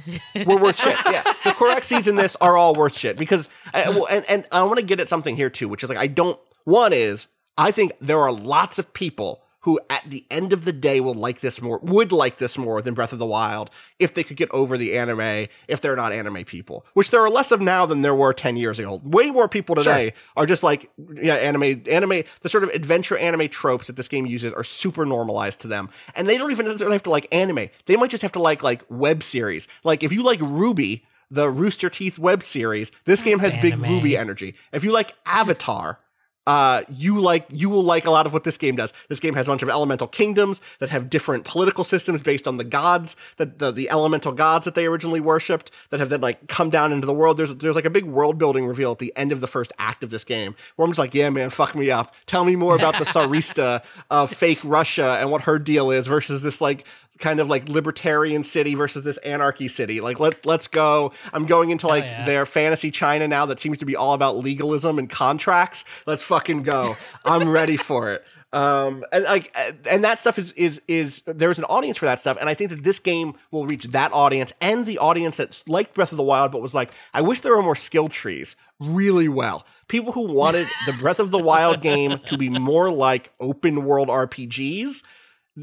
We're worth shit. Yeah. The Korok seeds in this are all worth shit because, uh, well, and, and I want to get at something here too, which is like, I don't, one is, I think there are lots of people who at the end of the day will like this more, would like this more than Breath of the Wild if they could get over the anime, if they're not anime people, which there are less of now than there were 10 years ago. Way more people today are just like, yeah, anime, anime, the sort of adventure anime tropes that this game uses are super normalized to them. And they don't even necessarily have to like anime. They might just have to like, like web series. Like if you like Ruby, the Rooster Teeth web series, this game has That's big. Ruby energy. If you like Avatar, uh, you like you will like a lot of what this game does. This game has a bunch of elemental kingdoms that have different political systems based on the gods that the, the elemental gods that they originally worshipped that have then like come down into the world. There's there's like a big world building reveal at the end of the first act of this game where I'm just like, yeah, man, fuck me up. Tell me more about the Tsaritsa of fake Russia and what her deal is versus this like kind of like libertarian city versus this anarchy city. Like let let's go. I'm going into like yeah. their fantasy China now that seems to be all about legalism and contracts. Let's fucking go. I'm ready for it. Um and like and that stuff is is is there's an audience for that stuff and I think that this game will reach that audience and the audience that's liked Breath of the Wild but was like I wish there were more skill trees really well. People who wanted the Breath of the Wild game to be more like open world RPGs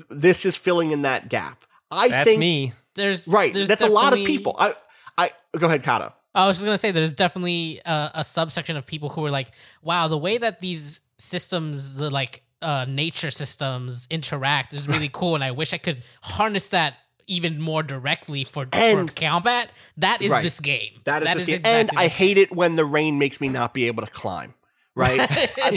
this is filling in that gap. I That's think me. There's right. There's That's a lot of people. I I go ahead, Cado. I was just gonna say there's definitely a, a subsection of people who are like, wow, the way that these systems, the like uh, nature systems interact is really cool, and I wish I could harness that even more directly for, And- for combat. That is Right. this game. That is, this game. exactly and I this game. hate it when the rain makes me not be able to climb. Right. I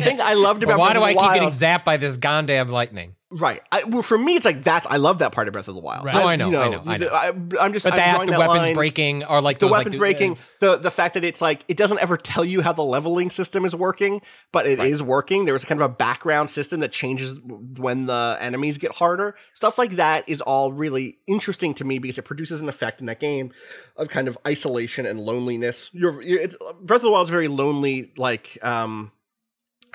think I loved But about why do I the keep getting zapped by this goddamn lightning? Right. I, well, for me, it's like that's. I love that part of Breath of the Wild. Right. No, I know, you I know, I know. I, am just. But I'm that the weapons line. breaking are like the like, weapons do- breaking, uh, the the fact that it's like it doesn't ever tell you how the leveling system is working, but it is working. There's kind of a background system that changes when the enemies get harder. Stuff like that is all really interesting to me because it produces an effect in that game of kind of isolation and loneliness. You're, you're it's, Breath of the Wild is very lonely like um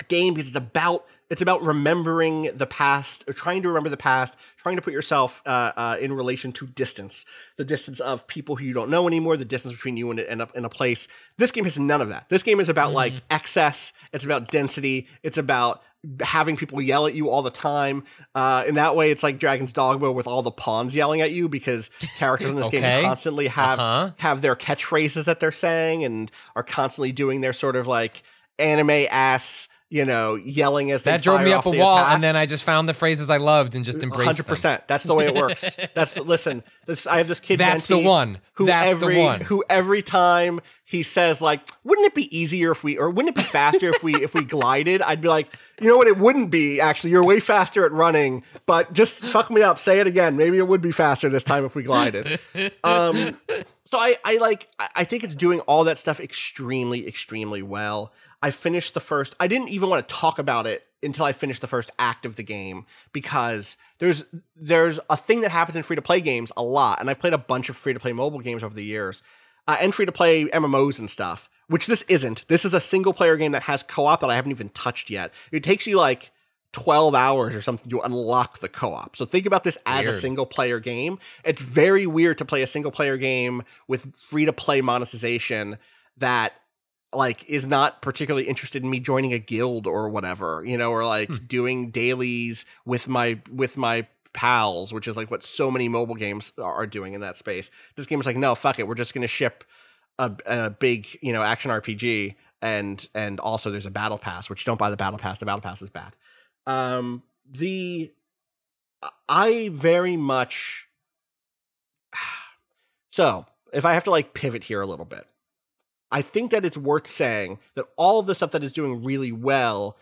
game because it's about it's about remembering the past or trying to remember the past trying to put yourself uh, uh, in relation to distance the distance of people who you don't know anymore the distance between you and, and, a, and a place. This game has none of that. This game is about like excess. It's about density. It's about having people yell at you all the time. Uh, in that way it's like dragon's dogma with all the pawns yelling at you because characters in this game constantly have Uh-huh. have their catchphrases that they're saying and are constantly doing their sort of like anime ass you know yelling as they that drove me up a wall, attack. and then I just found the phrases I loved and just embraced Hundred percent. That's the way it works. That's the, listen. This, I have this kid. That's the one. Who That's the every one. who every time he says like, "Wouldn't it be easier if we, or wouldn't it be faster if we if we glided?" I'd be like, "You know what? It wouldn't be. Actually, you're way faster at running. But just fuck me up. Say it again. Maybe it would be faster this time if we glided." Um, so I, I like I think it's doing all that stuff extremely, extremely well. I finished the first I didn't even want to talk about it until I finished the first act of the game because there's there's a thing that happens in free to play games a lot, and I've played a bunch of free to play mobile games over the years, uh, and free to play MMOs and stuff. Which this isn't. This is a single player game that has co op that I haven't even touched yet. It takes you like 12 hours or something to unlock the co-op. So think about this as a single player game. It's very weird to play a single player game with free to play monetization that like is not particularly interested in me joining a guild or whatever, you know, or like doing dailies with my with my pals, which is like what so many mobile games are doing in that space. This game is like, no, fuck it, we're just going to ship a, a big, you know, action RPG and and also there's a battle pass, which don't buy the battle pass. The battle pass is bad. Um the I very much so if I have to like pivot here a little bit, I think that it's worth saying that all of the stuff that is doing really well,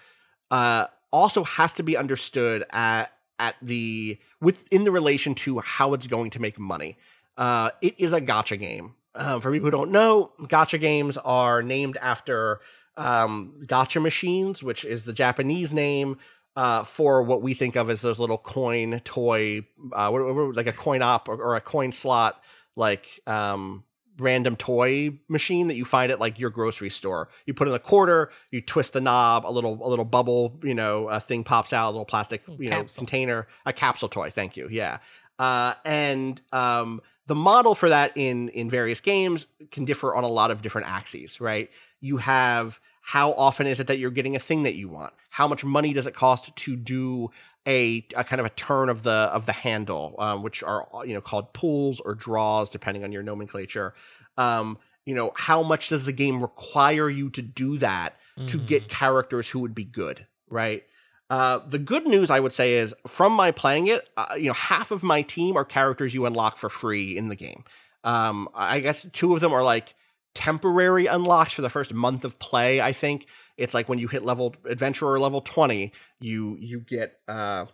uh, also has to be understood at at the within the relation to how it's going to make money. Uh, it is a gotcha game. Uh, for people who don't know, gotcha games are named after um, gotcha machines, which is the Japanese name uh, for what we think of as those little coin toy, uh, like a coin op or, or a coin slot, like um, random toy machine that you find at like your grocery store. You put in a quarter, you twist the knob, a little a little bubble, you know, a thing pops out, a little plastic, you know, container, a capsule toy. Thank you. Yeah. Uh, and um, the model for that in in various games can differ on a lot of different axes, right? You have how often is it that you're getting a thing that you want? How much money does it cost to do a, a kind of a turn of the of the handle, um, which are you know called pulls or draws depending on your nomenclature. Um, you know how much does the game require you to do that to get characters who would be good, right? Uh, the good news I would say is from my playing it, uh, you know, half of my team are characters you unlock for free in the game. Um, I guess two of them are like temporary unlocks for the first month of play. I think it's like when you hit level adventurer level twenty, you you get uh,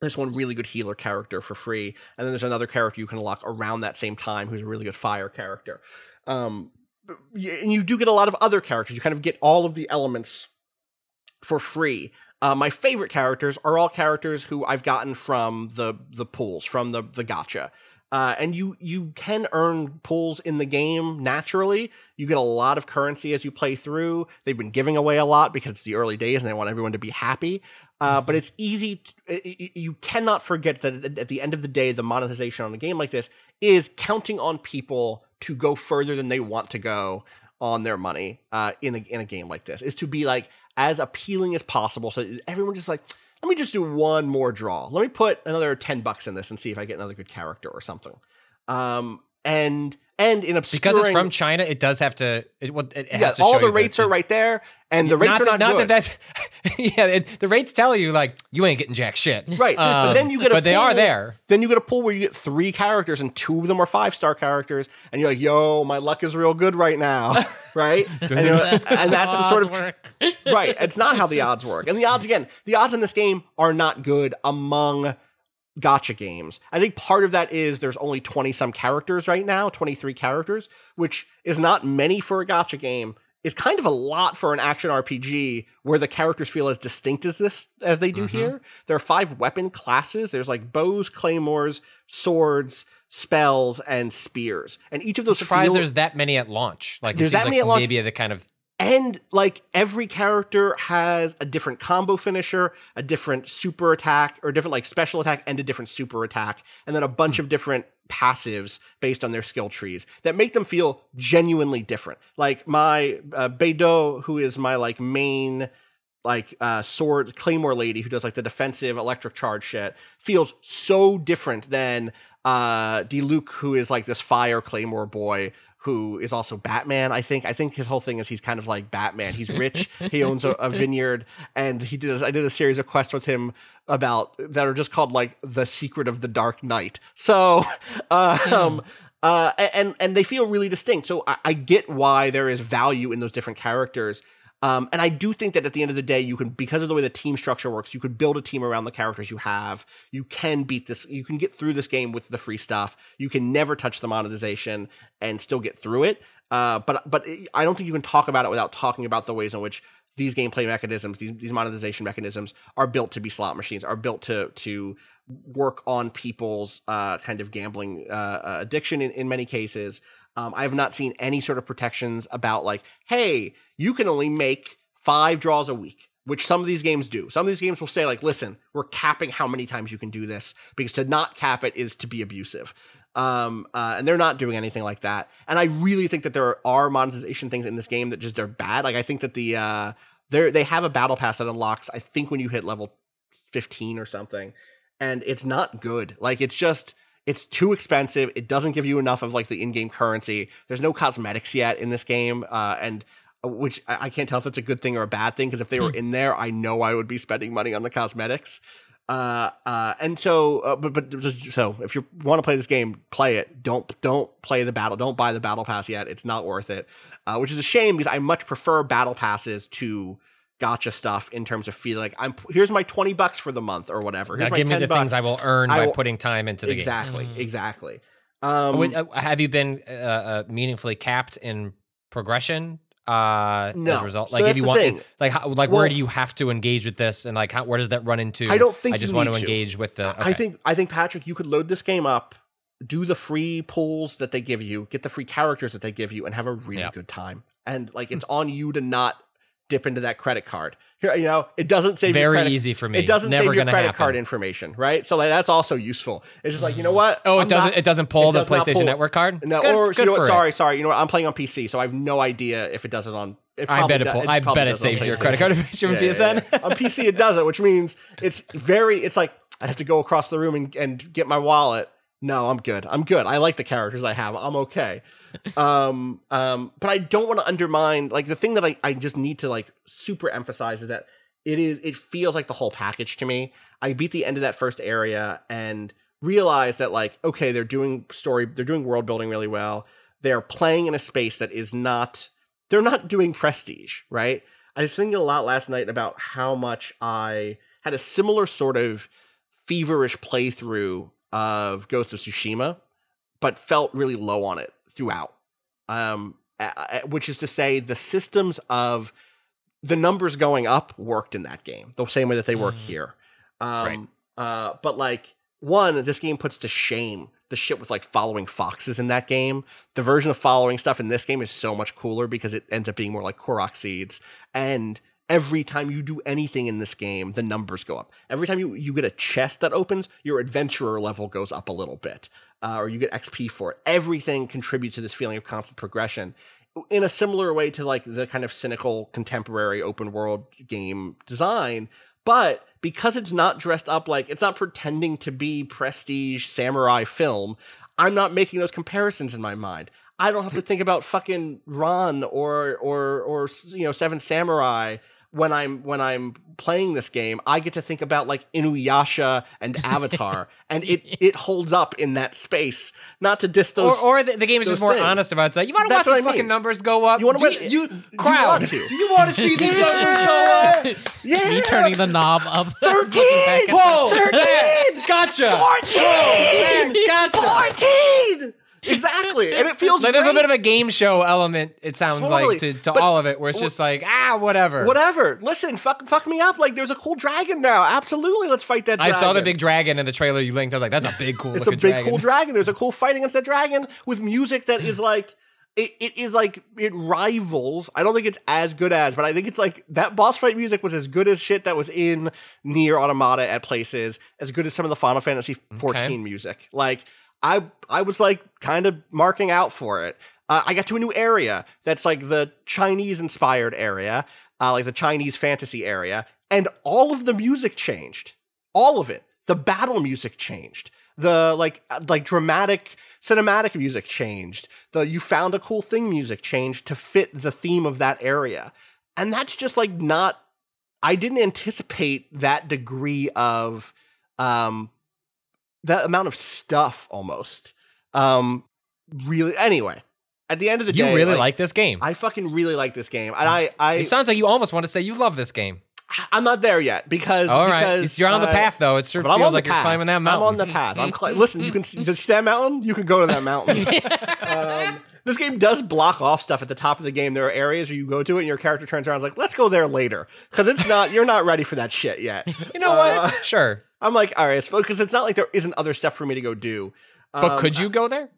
there's one really good healer character for free, and then there's another character you can unlock around that same time who's a really good fire character. Um, and you do get a lot of other characters. You kind of get all of the elements for free. Uh, my favorite characters are all characters who I've gotten from the the pools, from the the gotcha. Uh, and you you can earn pulls in the game naturally. You get a lot of currency as you play through. They've been giving away a lot because it's the early days and they want everyone to be happy. Uh, But it's easy. t- i- i- you cannot forget that at- the end of the day, the monetization on a game like this is counting on people to go further than they want to go on their money uh, in a in a game like this. Is to be like as appealing as possible, so everyone just like. Let me just do one more draw. Let me put another ten bucks in this and see if I get another good character or something. Um, and and in obscuring Because it's from China, it does have to. It, well, it has yeah, to all the rates are right there, and the rates not are that, not, good. that that's yeah. It, the rates tell you like you ain't getting jack shit. Right, but Um, then you get a but they are there. Then you get a pool where you get three characters, and two of them are five star characters, and you're like, "Yo, my luck is real good right now," right? and, and that's the sort of work. right. It's not how the odds work, and the odds again, the odds in this game are not good among gotcha games. I think part of that is there's only 20 some characters right now, 23 characters, which is not many for a gotcha game. Is kind of a lot for an action RPG where the characters feel as distinct as this as they do mm-hmm. here. There are five weapon classes. There's like bows, claymores, swords, spells, and spears. And each of those Surprised feel- there's that many at launch. Like it There's seems that like many at launch. Maybe the kind of and like every character has a different combo finisher, a different super attack, or different like special attack and a different super attack, and then a bunch of different passives based on their skill trees that make them feel genuinely different. Like my uh, Beidou, who is my like main like uh sword claymore lady who does like the defensive electric charge shit feels so different than uh Diluc who is like this fire claymore boy who is also Batman I think. I think his whole thing is he's kind of like Batman. He's rich. He owns a, a vineyard and he did I did a series of quests with him about that are just called like the secret of the dark knight. So um uh and and they feel really distinct. So I, I get why there is value in those different characters um, and I do think that at the end of the day, you can, because of the way the team structure works, you can build a team around the characters you have. You can beat this, you can get through this game with the free stuff. You can never touch the monetization and still get through it. Uh, but but I don't think you can talk about it without talking about the ways in which these gameplay mechanisms, these these monetization mechanisms, are built to be slot machines, are built to to work on people's uh, kind of gambling uh, uh, addiction in, in many cases. Um, I have not seen any sort of protections about like, hey, you can only make five draws a week, which some of these games do. Some of these games will say like, listen, we're capping how many times you can do this because to not cap it is to be abusive. Um, uh, and they're not doing anything like that. And I really think that there are monetization things in this game that just are bad. Like I think that the uh, they they have a battle pass that unlocks. I think when you hit level fifteen or something, and it's not good. Like it's just it's too expensive. It doesn't give you enough of like the in-game currency. There's no cosmetics yet in this game, uh, and which I, I can't tell if it's a good thing or a bad thing because if they were in there, I know I would be spending money on the cosmetics. Uh, uh, and so, uh, but but just, so if you want to play this game, play it. Don't don't play the battle. Don't buy the battle pass yet. It's not worth it. Uh, which is a shame because I much prefer battle passes to gotcha stuff in terms of feeling like I'm here's my 20 bucks for the month or whatever. Now Here's my give me the bucks. things I will earn I by putting time into the game. Exactly, exactly. Um, Would- uh, have you been uh, uh, meaningfully capped in progression? Uh, as a result, So like if you want, thing. like how, like Well- where do you have to engage with this, and like how, where does that run into? I don't think I just you want need to to. engage with the. I think I think Patrick, you could load this game up, do the free pulls that they give you, get the free characters that they give you, and have a really Yeah. good time. And like it's on you to not dip into that credit card. Here, you know, it doesn't save your Very credit- easy for me. It doesn't Never save your credit happen. card information, right? So like that's also useful. It's just like you know what? Oh, it I'm doesn't. not- it doesn't pull it the does PlayStation pull- Network card. No, Good- or good you know what? it. Sorry, sorry. You know what? I'm playing on PC, so I have no idea if it does it on. It I bet it. does- Pull, I bet it saves your credit card information Yeah, yeah, PSN. yeah. on PC it doesn't, which means it's very it's like I have to go across the room and, and get my wallet. No, I'm good. I'm good. I like the characters I have. I'm okay. Um, um, but I don't want to undermine like the thing that I, I just need to like super emphasize is that it is it feels like the whole package to me. I beat the end of that first area and realized that like, okay, they're doing story, they're doing world building really well. They're playing in a space that is not they're not doing prestige, right? I was thinking a lot last night about how much I had a similar sort of feverish playthrough of Ghost of Tsushima, but felt really low on it throughout. Um, which is to say, the systems of the numbers going up worked in that game the same way that they work here. Um, uh, but like one, this game puts to shame the shit with like following foxes in that game. The version of following stuff in this game is so much cooler because it ends up being more like Korok seeds. And every time you do anything in this game, the numbers go up. Every time you, you get a chest that opens, your adventurer level goes up a little bit, uh, or you get XP for it. Everything contributes to this feeling of constant progression in a similar way to like the kind of cynical contemporary open world game design but because it's not dressed up like it's not pretending to be prestige samurai film i'm not making those comparisons in my mind i don't have to think about fucking Ran or or or you know seven samurai when i'm when i'm playing this game i get to think about like inuyasha and avatar and it it holds up in that space not to diss those or the, the game is just more things. honest about it. It's like, you want to watch That's what these I fucking mean. numbers go up? You wanna Do watch- you, you crowd? want to? Do you want to see these numbers go up? yeah Me turning the knob up. 13! Whoa! 13! Gotcha. 14! Gotcha. 14! Exactly. And it feels Like there's a bit of a game show element. It sounds Totally. like to, to But- all of it, where it's just like ah, whatever. Whatever. Listen, fuck, fuck me up. Like, there's a cool dragon now. Absolutely, let's fight that I saw the big dragon in the trailer you linked. I was like, that's a big cool. It's a big cool dragon. There's a cool fight against that dragon with music that is like it, it is like it rivals. I don't think it's as good as, but I think it's like that boss fight music was as good as shit that was in NieR Automata at places, as good as some of the Final Fantasy 14 Okay. music. Like I I was like kind of marking out for it. Uh, I got to a new area that's like the Chinese inspired area, uh, like the Chinese fantasy area, and all of the music changed. All of it. The battle music changed. The like like dramatic cinematic music changed. The you found a cool thing music changed to fit the theme of that area. And that's just like not I didn't anticipate that degree of um that amount of stuff almost. Um really anyway, at the end of the You day you really like this game. I fucking really like this game. And I I it sounds like you almost want to say you love this game. I'm not there yet because All right, because, you're on the uh, path though. It sure but I'm on feels the like you're climbing that mountain. I'm on the path. I'm cli- listen. You can see that mountain. You can go to that mountain. um, this game does block off stuff at the top of the game. There are areas where you go to it and your character turns around and is like, "Let's go there later," because it's not. You're not ready for that shit yet. You know Uh, what? Sure, I'm like, all right, because it's not like there isn't other stuff for me to go do. but Um, could you go there?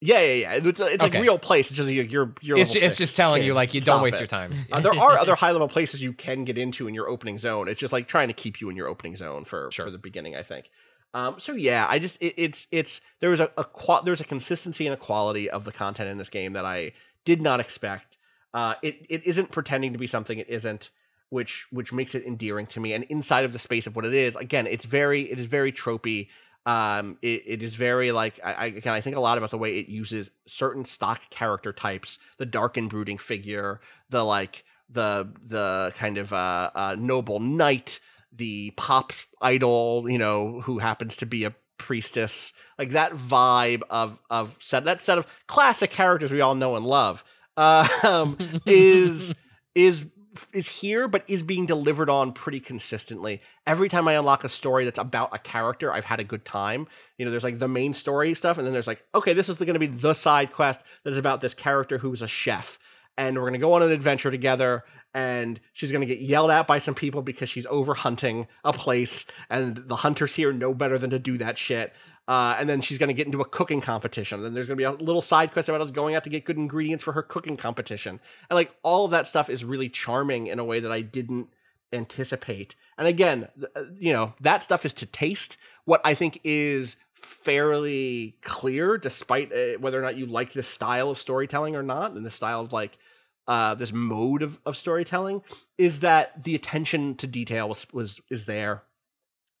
Yeah, yeah, yeah. It's, it's like Okay. real place. It's just you're you're. you're It's, level it's just telling Kid, you like you stop don't waste it. your time. Uh, there are other high level places you can get into in your opening zone. It's just like trying to keep you in your opening zone for Sure. for the beginning. I think. Um, so yeah, I just it, it's it's there was a, a qua- there's a consistency and a quality of the content in this game that I did not expect. Uh, it it isn't pretending to be something it isn't, which which makes it endearing to me. And inside of the space of what it is, again, it's very it is very tropey. Um, it, it is very like I, I again I think a lot about the way it uses certain stock character types, the dark and brooding figure, the like the the kind of uh, uh noble knight, the pop idol, you know, who happens to be a priestess, like that vibe of of set that set of classic characters we all know and love, um, is is is here, but is being delivered on pretty consistently. Every time I unlock a story that's about a character, I've had a good time. You know, there's like the main story stuff, and then there's like, okay, this is going to be the side quest that is about this character who's a chef. And we're going to go on an adventure together, and she's going to get yelled at by some people because she's over hunting a place, and the hunters here know better than to do that shit. Uh, and then she's going to get into a cooking competition. Then there's going to be a little side quest about us going out to get good ingredients for her cooking competition. And like all of that stuff is really charming in a way that I didn't anticipate. And again, uh, you know, that stuff is to taste. What I think is fairly clear, despite uh, whether or not you like this style of storytelling or not, and the style of like uh, this mode of, of storytelling, is that the attention to detail was, was is there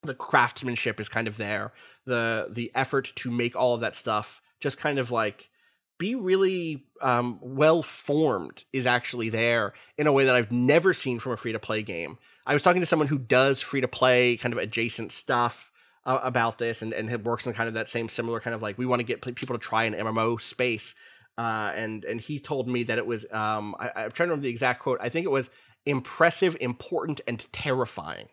the craftsmanship is kind of there the the effort to make all of that stuff just kind of like be really um, well formed is actually there in a way that I've never seen from a free to play game. I was talking to someone who does free to play kind of adjacent stuff uh, about this and and works in kind of that same similar kind of like we want to get people to try an MMO space. Uh, and and he told me that it was um, I, I'm trying to remember the exact quote. I think it was impressive, important, and terrifying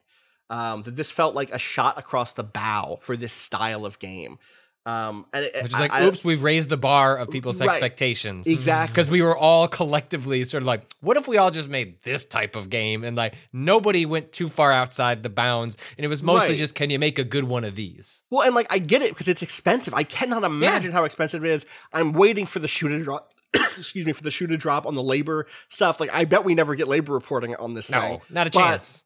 um, that this felt like a shot across the bow for this style of game. Um, and it, Which is like, I- I- oops, we've raised the bar of people's Right. expectations. Exactly. Because we were all collectively sort of like, what if we all just made this type of game? And like, nobody went too far outside the bounds. And it was mostly Right. just, can you make a good one of these? Well, and like I get it because it's expensive. I cannot imagine how expensive it is. I'm waiting for the shoe to drop. excuse me for the shoe to drop on the labor stuff. Like I bet we never get labor reporting on this thing. No, not a But- chance.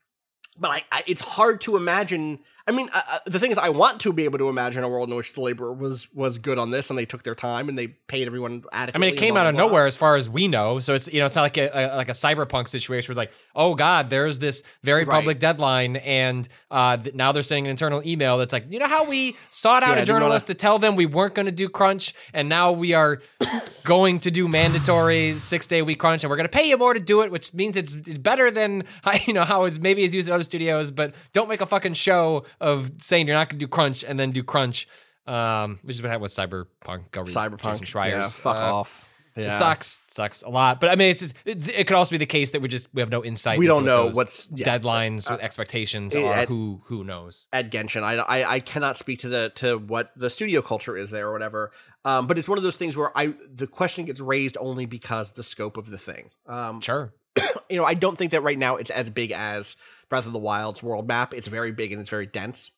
But I, I, it's hard to imagine. I mean, the thing is, I want to be able to imagine a world in which the labor was was good on this, and they took their time and they paid everyone adequately. I mean, it came blah, out of blah. nowhere as far as we know. So it's you know it's not like a, a like a cyberpunk situation where it's like, oh god, there's this very Right. public deadline, and uh, th- now they're sending an internal email that's like, you know how we sought out Yeah, a didn't wanna- journalist to tell them we weren't going to do crunch, and now we are going to do mandatory six day week crunch, and we're going to pay you more to do it, which means it's better than you know how it's maybe it's used in other studios, but don't make a fucking show of saying you're not going to do crunch and then do crunch. Um, which is what happened with Cyberpunk. Go read Cyberpunk. Jason Schreier's, yeah, fuck uh, off. Yeah. it sucks, sucks a lot. But I mean, it's just, it, it could also be the case that we just we have no insight. We don't what know those what's- yeah. deadlines, what expectations it- are. at- who who knows? at Genshin. I, I I cannot speak to the to what the studio culture is there or whatever. Um, but it's one of those things where I the question gets raised only because the scope of the thing. Um, Sure. you know, I don't think that right now it's as big as Breath of the Wild's world map. It's very big and it's very dense.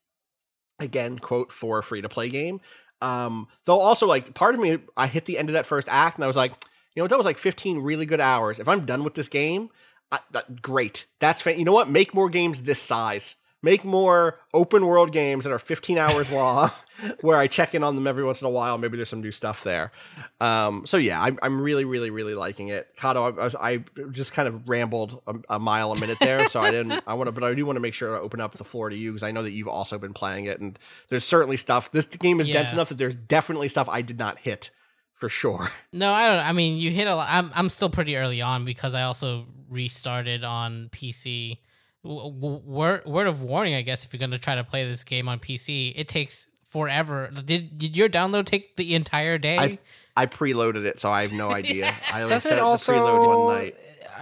Again, quote for a free to play game. Um, though also like part of me, I hit the end of that first act and I was like, you know what, that was like 15 really good hours. If I'm done with this game, I, that, great. That's fa- you know what, make more games this size. Make more open world games that are 15 hours long, where I check in on them every once in a while. Maybe there's some new stuff there. Um, so yeah, I'm, I'm really, really, really liking it. Cado, I, I, I just kind of rambled a, a mile a minute there, so I didn't. I want to, but I do want to make sure to open up the floor to you because I know that you've also been playing it, and there's certainly stuff. This game is dense enough that there's definitely stuff I did not hit for sure. No, I don't. I mean, you hit a lot. I'm I'm still pretty early on because I also restarted on PC. W- w- Word word of warning, I guess, if you're gonna try to play this game on PC, it takes forever. Did did your download take the entire day? I I preloaded it, so I have no idea. I like, Doesn't set it it to also? preload one night.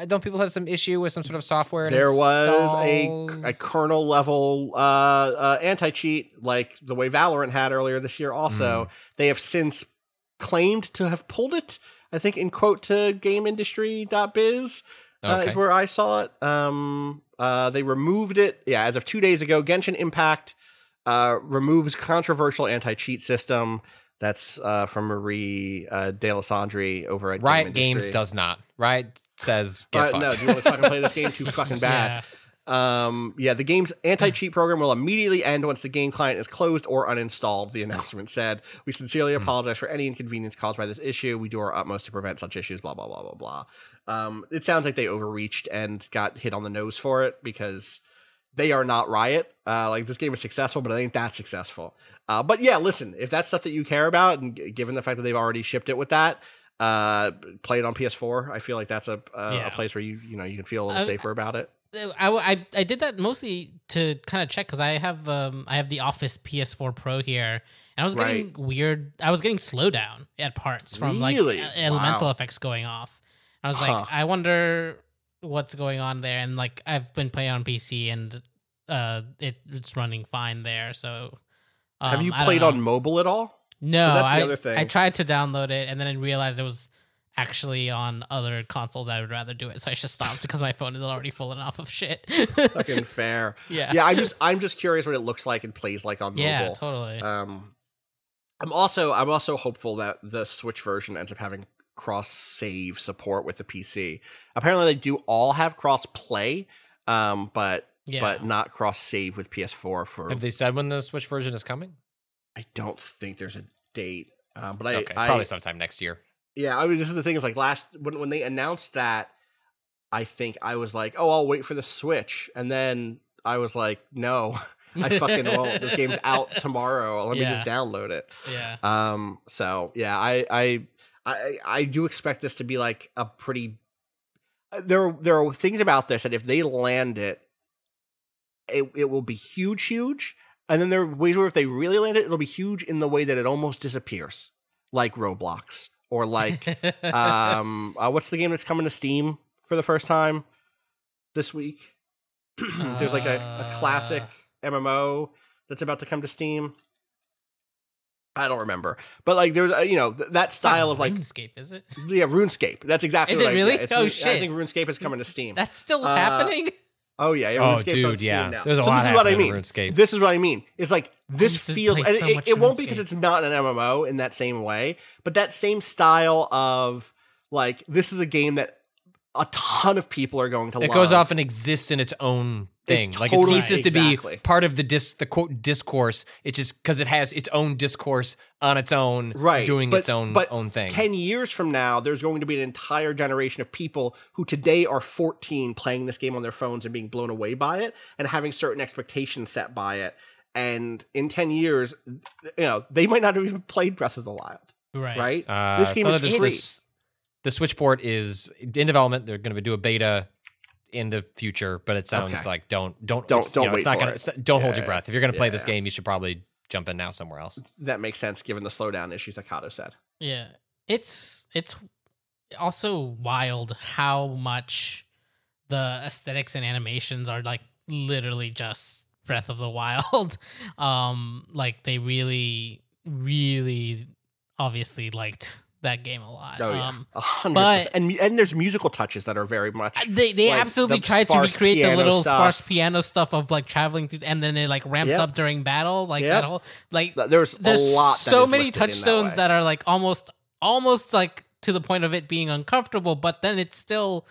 Don't people have some issue with some sort of software? There was a, a kernel level uh, uh, anti cheat like the way Valorant had earlier this year. Also, they have since claimed to have pulled it. I think in quote to GameIndustry.biz uh, Okay. is where I saw it. Um, uh, they removed it. Yeah, as of two days ago, Genshin Impact uh, removes controversial anti cheat system. That's uh, from Marie uh, Dealessandri over at Riot Game Games does not. Riot says get fucked. no, do you want to fucking play this game too fucking bad? Um, yeah, the game's anti-cheat program will immediately end once the game client is closed or uninstalled. The announcement said, "We sincerely apologize for any inconvenience caused by this issue. We do our utmost to prevent such issues." Blah blah blah blah blah. Um, it sounds like they overreached and got hit on the nose for it because they are not Riot. Uh, like this game is successful, but it ain't that successful. Uh, but yeah, listen, if that's stuff that you care about, and g- given the fact that they've already shipped it with that, uh, play it on PS4. I feel like that's a a, Yeah. a place where you you know you can feel a little Uh, safer about it. I, I, I did that mostly to kind of check because I have um I have the Office PS4 Pro here and I was getting weird I was getting slowdown at parts from Really? like e- elemental effects going off. I was Huh. like I wonder what's going on there, and like I've been playing on PC and uh, it, it's running fine there. So Have um, you played on mobile at all? No, that's the I, other thing. I tried to download it and then I realized it was actually on other consoles. I would rather do it, so I just stopped because my phone is already full enough of shit. Fucking fair. Yeah. Yeah, I'm just I'm just curious what it looks like and plays like on mobile. yeah, totally. Um, I'm also I'm also hopeful that the Switch version ends up having cross save support with the PC. Apparently, they do all have cross play, um, but Yeah. but not cross save with PS4 for. Have they said when the Switch version is coming? I don't think there's a date, uh, but I, okay, I probably sometime next year. yeah. I mean, this is the thing is like last when when they announced that, I think I was like, oh, I'll wait for the Switch, and then I was like, no. I fucking won't. This game's out tomorrow. Let me just download it. yeah. Um. So yeah, I I I I do expect this to be like a pretty. uh, There there are things about this that if they land it, it it will be huge, huge. And then there are ways where if they really land it, it'll be huge in the way that it almost disappears, like Roblox or like um uh, what's the game that's coming to Steam for the first time this week? There's like a, a classic MMO that's about to come to Steam. I don't remember, but like there's uh, you know th- that style of like RuneScape, is it? yeah RuneScape. That's exactly Is it I- really? yeah, Oh, Rune- I think RuneScape is coming to Steam. That's still Uh, happening. Oh yeah, yeah. Oh, RuneScape's on dude, Steam yeah. now. There's a so lot this is what I mean. RuneScape. This is what I mean. It's like this feels. so it, much it won't be because it's not an MMO in that same way, but that same style of like this is a game that a ton of people are going to It love. goes off and exists in its own thing. It's like totally- it ceases to exactly. be part of the dis the quote discourse. It's just because it has its own discourse on its own, right doing but, its own but own thing. 10 years from now there's going to be an entire generation of people who today are 14 playing this game on their phones and being blown away by it and having certain expectations set by it and in 10 years you know they might not have even played breath of the wild Right. right Uh, this game is of this- free this- the Switch port is in development. They're going to do a beta in the future, but it sounds Okay. like don't don't Don't- don't you know, it's wait not for gonna, it. it's- Don't hold your breath. If you're going to play yeah, this yeah. game, you should probably jump in now somewhere else. that makes sense given the slowdown issues that Cado said Yeah. It's it's also wild how much the aesthetics and animations are like literally just Breath of the Wild. um like they really really obviously liked that game a lot. oh yeah Um a hundred but- and and there's musical touches that are very much they they like, absolutely the tried to recreate the little stuff. sparse piano stuff of like traveling through and then it like ramps Yep. up during battle like Yep. that whole like there's, there's a lot so many touchstones way. that, are like almost almost like to the point of it being uncomfortable but then it's still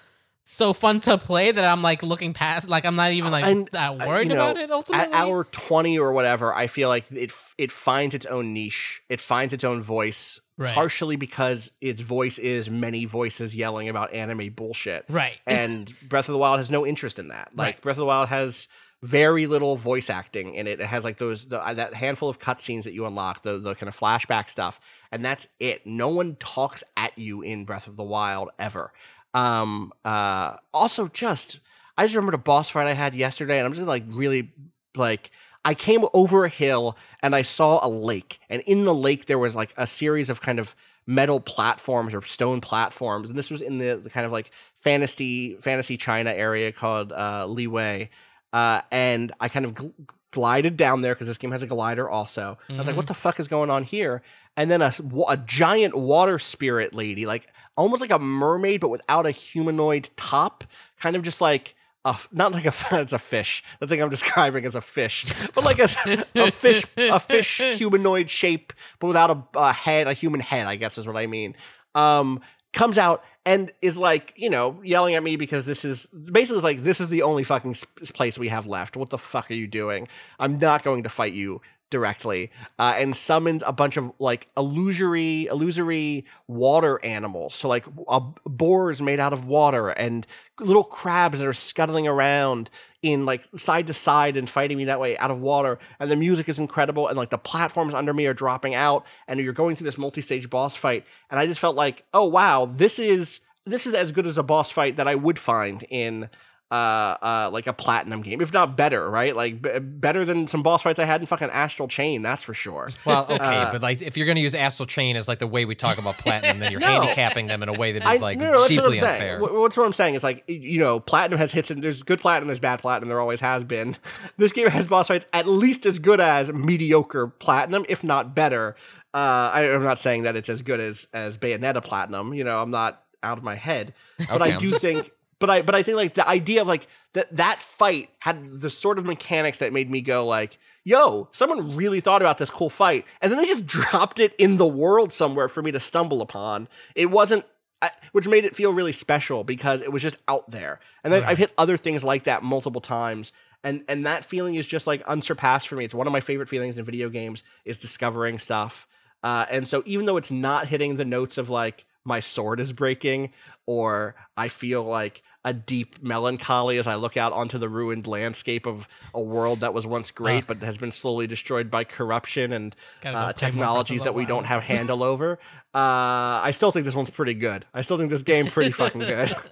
so fun to play that i'm like looking past like i'm not even like And, that uh, worried you know, about it ultimately At hour 20 or whatever, I feel like it it finds its own niche. It finds its own voice, Right. partially because its voice is many voices yelling about anime bullshit. right And Breath of the Wild has no interest in that. Like Right. Breath of the Wild has very little voice acting in it. It has like those the, that handful of cutscenes that you unlock, the the kind of flashback stuff, and that's it. No one talks at you in Breath of the Wild ever. Um. Uh. Also, just I just remembered a boss fight I had yesterday, and I'm just like really like I came over a hill and I saw a lake, and in the lake there was like a series of kind of metal platforms or stone platforms, and this was in the, the kind of like fantasy fantasy China area called uh, Liyue, uh, and I kind of gl- glided down there because this game has a glider also. I was like, what the fuck is going on here? And then a, a giant water spirit lady, like almost like a mermaid, but without a humanoid top, kind of just like a, not like a it's a fish. The thing I'm describing is a fish, but like a, a fish, a fish humanoid shape, but without a, a head, a human head. I guess is what I mean. Um, comes out and is like, you know, yelling at me because this is basically like this is the only fucking place we have left. What the fuck are you doing? I'm not going to fight you directly. Uh, and summons a bunch of like illusory, illusory water animals. So like uh, boars made out of water and little crabs that are scuttling around in like side to side and fighting me that way out of water. And the music is incredible. And like the platforms under me are dropping out. And you're going through this multi-stage boss fight. And I just felt like, oh wow, this is this is as good as a boss fight that I would find in uh, uh, like a platinum game, if not better, right? Like b- better than some boss fights I had in fucking Astral Chain, that's for sure. Well, okay, Uh, but like if you're going to use Astral Chain as like the way we talk about platinum, then you're No. handicapping them in a way that is I- like no, no, what deeply saying. unfair. Wh- What's what I'm saying is like you know, platinum has hits and there's good platinum, there's bad platinum, there always has been. This game has boss fights at least as good as mediocre platinum, if not better. Uh, I, I'm not saying that it's as good as as Bayonetta platinum. You know, I'm not out of my head, but Okay, I do think. But I but I think like the idea of like that that fight had the sort of mechanics that made me go like, yo, someone really thought about this cool fight, and then they just dropped it in the world somewhere for me to stumble upon. It wasn't I- which made it feel really special because it was just out there. And then I've hit other things like that multiple times. And and that feeling is just like unsurpassed for me. It's one of my favorite feelings in video games is discovering stuff. Uh, and so even though it's not hitting the notes of like my sword is breaking or I feel like a deep melancholy as I look out onto the ruined landscape of a world that was once great but has been slowly destroyed by corruption and uh, play more Breath technologies that we don't have handle over. Uh, I still think this one's pretty good. I still think this game pretty fucking good.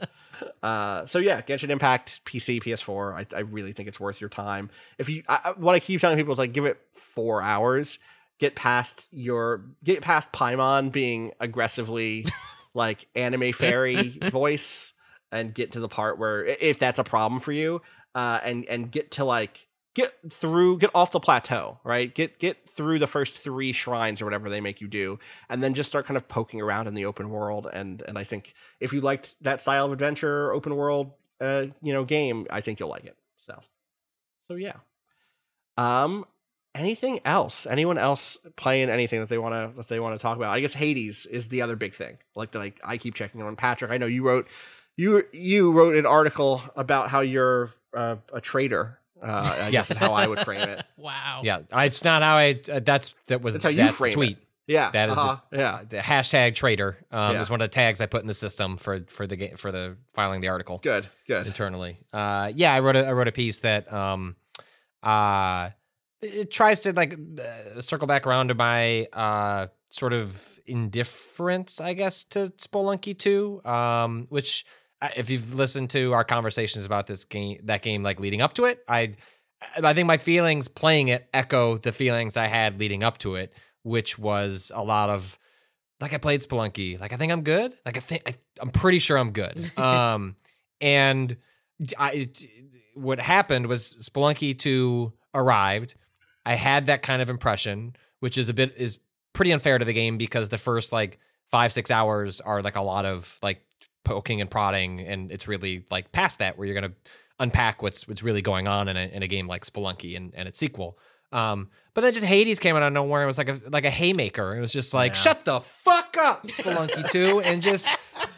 Uh, so yeah, Genshin Impact PC, PS4. I, I really think it's worth your time. If you, I- what I keep telling people is like, give it four hours. Get past your, get past Paimon being aggressively like anime fairy voice, and get to the part where if that's a problem for you, uh, and and get to like get through, get off the plateau, right? Get get through the first three shrines or whatever they make you do, and then just start kind of poking around in the open world. And and I think if you liked that style of adventure, open world, uh, you know, game, I think you'll like it. So, so yeah. Um, anything else? Anyone else playing anything that they want to that they want to talk about? I guess Hades is the other big thing. Like that, I, I keep checking on. Patrick, I know you wrote you you wrote an article about how you're uh, a traitor. Uh, I guess Yes. is how I would frame it. Wow. Yeah, it's not how I. Uh, that's that was That's how you that's the frame it. tweet. Yeah, That is uh-huh, the, yeah. the hashtag traitor. Um, Yeah. is one of the tags I put in the system for for the game for the filing the article. Good, good. internally. Uh, yeah, I wrote a I wrote a piece that um, uh, it tries to like uh, circle back around to my uh sort of indifference, I guess, to Spelunky 2, um, which uh, if you've listened to our conversations about this game, that game, like leading up to it, I I think my feelings playing it echo the feelings I had leading up to it, which was a lot of like I played Spelunky, like I think I'm good, like I think I, I'm pretty sure I'm good. Um, and I, what happened was Spelunky 2 arrived. I had that kind of impression, which is a bit is pretty unfair to the game because the first like five six hours are like a lot of like poking and prodding, and it's really like past that where you're gonna unpack what's what's really going on in a in a game like Spelunky and, and its sequel. Um, but then just Hades came out of nowhere. It was like a like a haymaker. It was just like shut the fuck up, Spelunky two, and just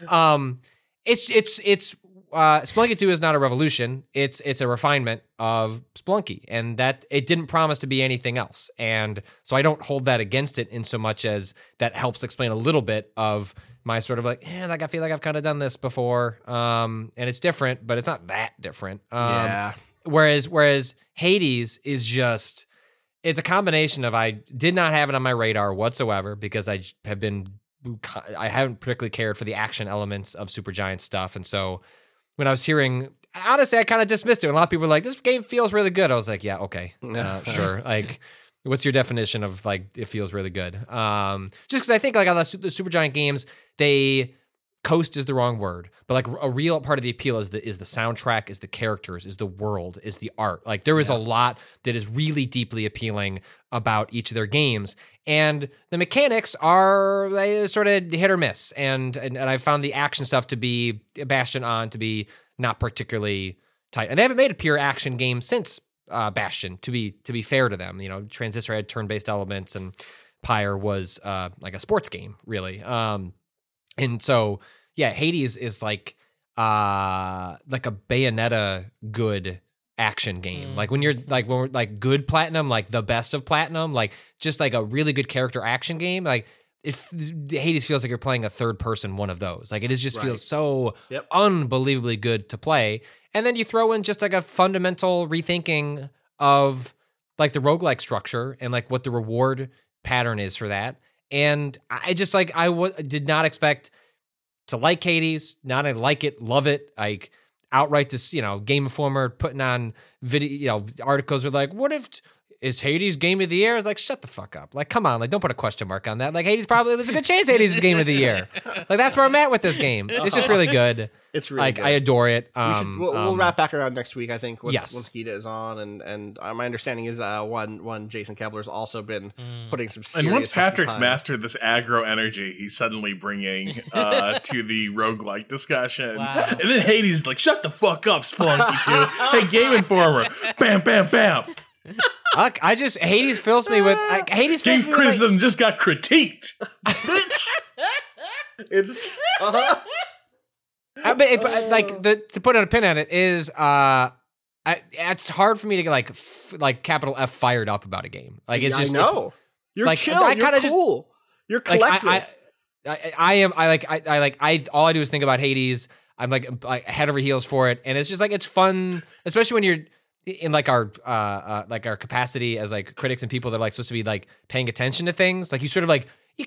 um, it's it's it's uh, Spelunky 2 is not a revolution. It's it's a refinement of Spelunky, and that it didn't promise to be anything else. And so I don't hold that against it in so much as that helps explain a little bit of my sort of like, eh, like I feel like I've kind of done this before, um, and it's different, but it's not that different. Um, Yeah. Whereas whereas Hades is just it's a combination of I did not have it on my radar whatsoever because I have been I haven't particularly cared for the action elements of Super Giant stuff, and so when I was hearing, honestly, I kind of dismissed it. And a lot of people were like, "This game feels really good." I was like, "Yeah, okay, uh, sure." Like, what's your definition of like it feels really good? Um, just because I think like on the, the Supergiant games, they coast is the wrong word, but like a real part of the appeal is the is the soundtrack, is the characters, is the world, is the art. Like there is a lot that is really deeply appealing about each of their games, and the mechanics are they sort of hit or miss. And and, and I found the action stuff to be Bastion on to be not particularly tight, and they haven't made a pure action game since uh, Bastion. To be to be fair to them, you know, Transistor had turn based elements, and Pyre was uh, like a sports game, really. Um, and so yeah, Hades is like uh like a Bayonetta good action game. Like when you're mm-hmm. like when we're like good platinum, like the best of platinum, like just like a really good character action game, like if Hades feels like you're playing a third person one of those. Like it is just Right. feels so Yep. unbelievably good to play. And then you throw in just like a fundamental rethinking of like the roguelike structure and like what the reward pattern is for that. And I just like I w- did not expect to like Hades, not I like it, love it. Like outright dis, you know, Game Informer putting on video, you know, articles are like, what if is Hades game of the year? It's like, shut the fuck up. Like, come on, like, don't put a question mark on that. Like, Hades probably there's a good chance Hades is game of the year. Like, that's where I'm at with this game. It's just really good. It's really like good. I adore it. We should, Um, we'll, we'll um, wrap back around next week, I think. Once, yes. once Gita is on, and and uh, my understanding is uh, one one Jason Koebler's also been putting some. Serious And once Patrick's time. mastered this aggro energy, he's suddenly bringing uh, to the roguelike discussion. Wow. And then Hades is like, shut the fuck up, Spelunky 2. hey, Game Informer. Bam, bam, bam. Look, I just Hades fills me with like, Hades fills King's me like, just got critiqued. It's uh-huh. I mean, it, but, like the to put a pin on it is uh I, it's hard for me to get like f- like capital F fired up about a game. Like it's I just know. You're like, chill. I You're kinda just- cool. You're like collected. I, I, I, I am I like I, I like I all I do is think about Hades. I'm like, like head over heels for it, and it's just like it's fun, especially when you're in like our uh, uh like our capacity as like critics and people that are like supposed to be like paying attention to things. Like you sort of like you.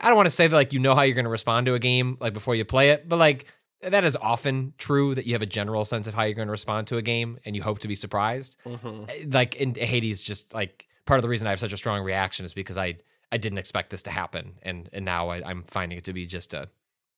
I don't want to say that like you know how you're going to respond to a game like before you play it, but like that is often true that you have a general sense of how you're going to respond to a game and you hope to be surprised. Mhm. Like in Hades, just like part of the reason I have such a strong reaction is because I I didn't expect this to happen, and and now I, I'm finding it to be just a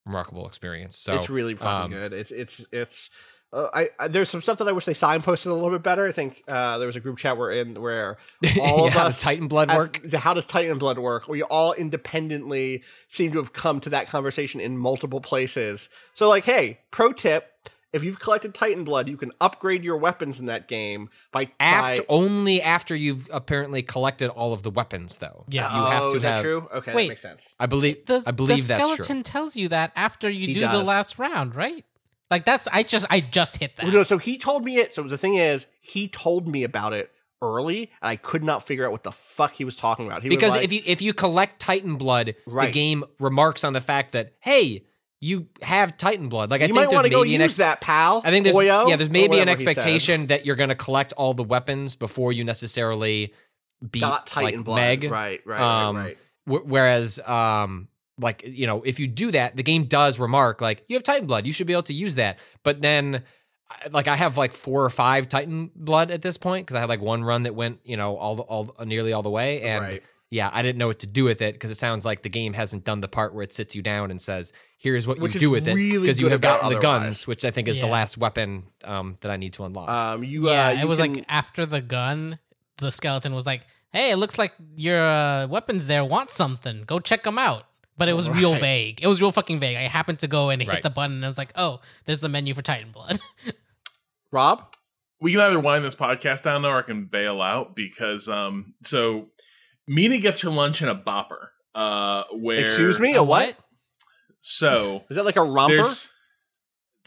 remarkable experience. So it's really fucking um, good. It's it's it's. Uh, I, I there's some stuff that I wish they signposted a little bit better. I think uh, there was a group chat we're in where all Yeah, of how us does Titan Blood at- work? the- how does Titan Blood work? We all independently seem to have come to that conversation in multiple places. So, like, hey, pro tip: if you've collected Titan Blood, you can upgrade your weapons in that game by after by, only after you've apparently collected all of the weapons, though. Yeah. you have oh, to is that have. true? Okay, Wait. that makes sense. I believe. The, I believe the that's skeleton true. tells you that after you He do the last round, right? Like that's I just I just hit that. No, so he told me it. So the thing is, he told me about it early, and I could not figure out what the fuck he was talking about. He was Because like- if you if you collect Titan Blood, the game remarks on the fact that hey, you have Titan Blood. Like I you think might there's want to go maybe an use ex- that, pal. I think there's boyo, yeah, there's maybe an whatever he says. expectation that you're going to collect all the weapons before you necessarily beat Got Titan like Blood. Meg. Right, right, Um, right, right. Wh- whereas, um, like you know, if you do that, the game does remark like you have Titan Blood, you should be able to use that. But then, like I have like four or five Titan Blood at this point because I had like one run that went you know all the, all nearly all the way, and Right. yeah, I didn't know what to do with it because it sounds like the game hasn't done the part where it sits you down and says, "Here's what Which you do with it," because you have about gotten the otherwise. guns, which I think is the last weapon um, that I need to unlock. Um, you, yeah, uh, it was can- like after the gun, the skeleton was like, "Hey, it looks like your uh, weapons there want something. Go check them out." But it was real vague. It was real fucking vague. I happened to go and hit Right. the button, and I was like, "Oh, there's the menu for Titan Blood." Rob. we can either wind this podcast down now, or I can bail out because um so Mina gets her lunch in a bopper. Uh where Excuse me, a what? So Is that like a romper?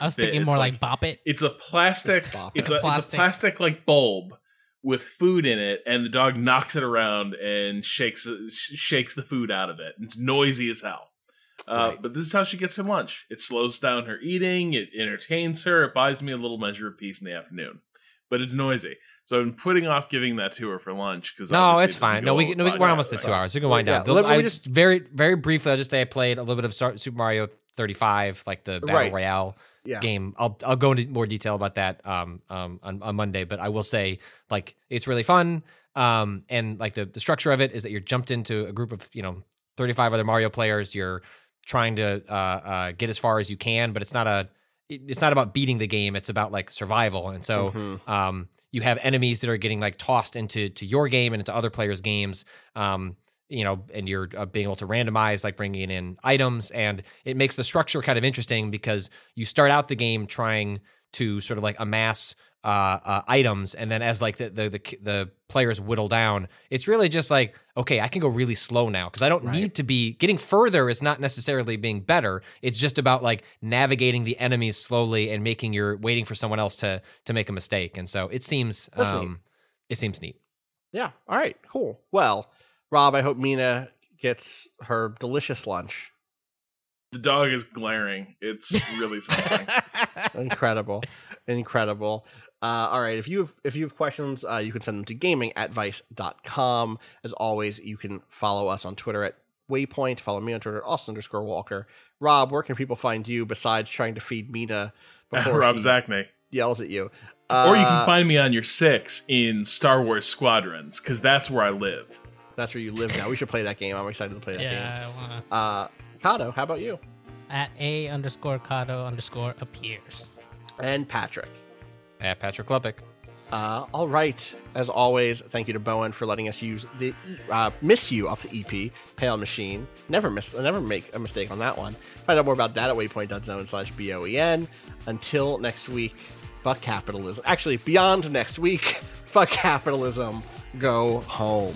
I was thinking it's more like- like, Bop It. it's a plastic Bop it's it. a, it's a Plastic. plastic like bulb with food in it and the dog knocks it around and shakes sh- shakes the food out of it. It's noisy as hell. Uh, Right. But this is how she gets her lunch. It slows down her eating. It entertains her. It buys me a little measure of peace in the afternoon. But it's noisy, so I've been putting off giving that to her for lunch because no, it's fine. No, we, no, we, we're almost at two hours. We can wind Yeah, down. let me I just- very, very briefly. I'll just say I played a little bit of Super Mario 35, like the battle Right. royale Yeah. game. I'll I'll go into more detail about that um um on, on Monday, but I will say like it's really fun. Um and like the the structure of it is that you're jumped into a group of you know 35 other Mario players. You're trying to uh, uh get as far as you can, but it's not a it's not about beating the game. It's about like survival, and so Mhm. um, you have enemies that are getting like tossed into to your game and into other players' games. Um, you know, and you're uh, being able to randomize, like bringing in items, and it makes the structure kind of interesting because you start out the game trying to sort of like amass uh, uh, items, and then as like the, the the the players whittle down, it's really just like okay, I can go really slow now because I don't need to be getting further. Is not necessarily being better. It's just about like navigating the enemies slowly and making your waiting for someone else to to make a mistake, and so it seems um, it seems neat. Yeah. All right. Cool. Well, Rob, I hope Mina gets her delicious lunch. The dog is glaring. It's really something. Incredible. Incredible. Uh, all right. If you have if you have questions, uh, you can send them to gaming at vice.com. As always, you can follow us on Twitter at Waypoint. Follow me on Twitter, Austin underscore Walker. Rob, where can people find you besides trying to feed Mina before Rob he Zacny. yells at you. or you Uh, can find me on your six in Star Wars Squadrons, because that's where I live. That's where you live now. We should play that game. I'm excited to play that game. Yeah, I wanna. Uh, Cado, how about you? At A underscore Cado underscore appears. And Patrick. At Patrick Klepek. Uh, all right. As always, thank you to bo en for letting us use the uh, "Miss You" off the EP Pale Machine. Never miss, never make a mistake on that one. Find out more about that at waypoint.zone slash boen. Until next week, fuck capitalism. Actually, beyond next week, fuck capitalism. Go home.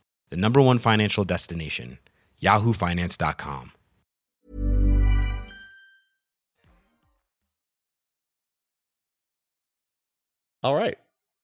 the number one financial destination, yahoofinance.com. All right.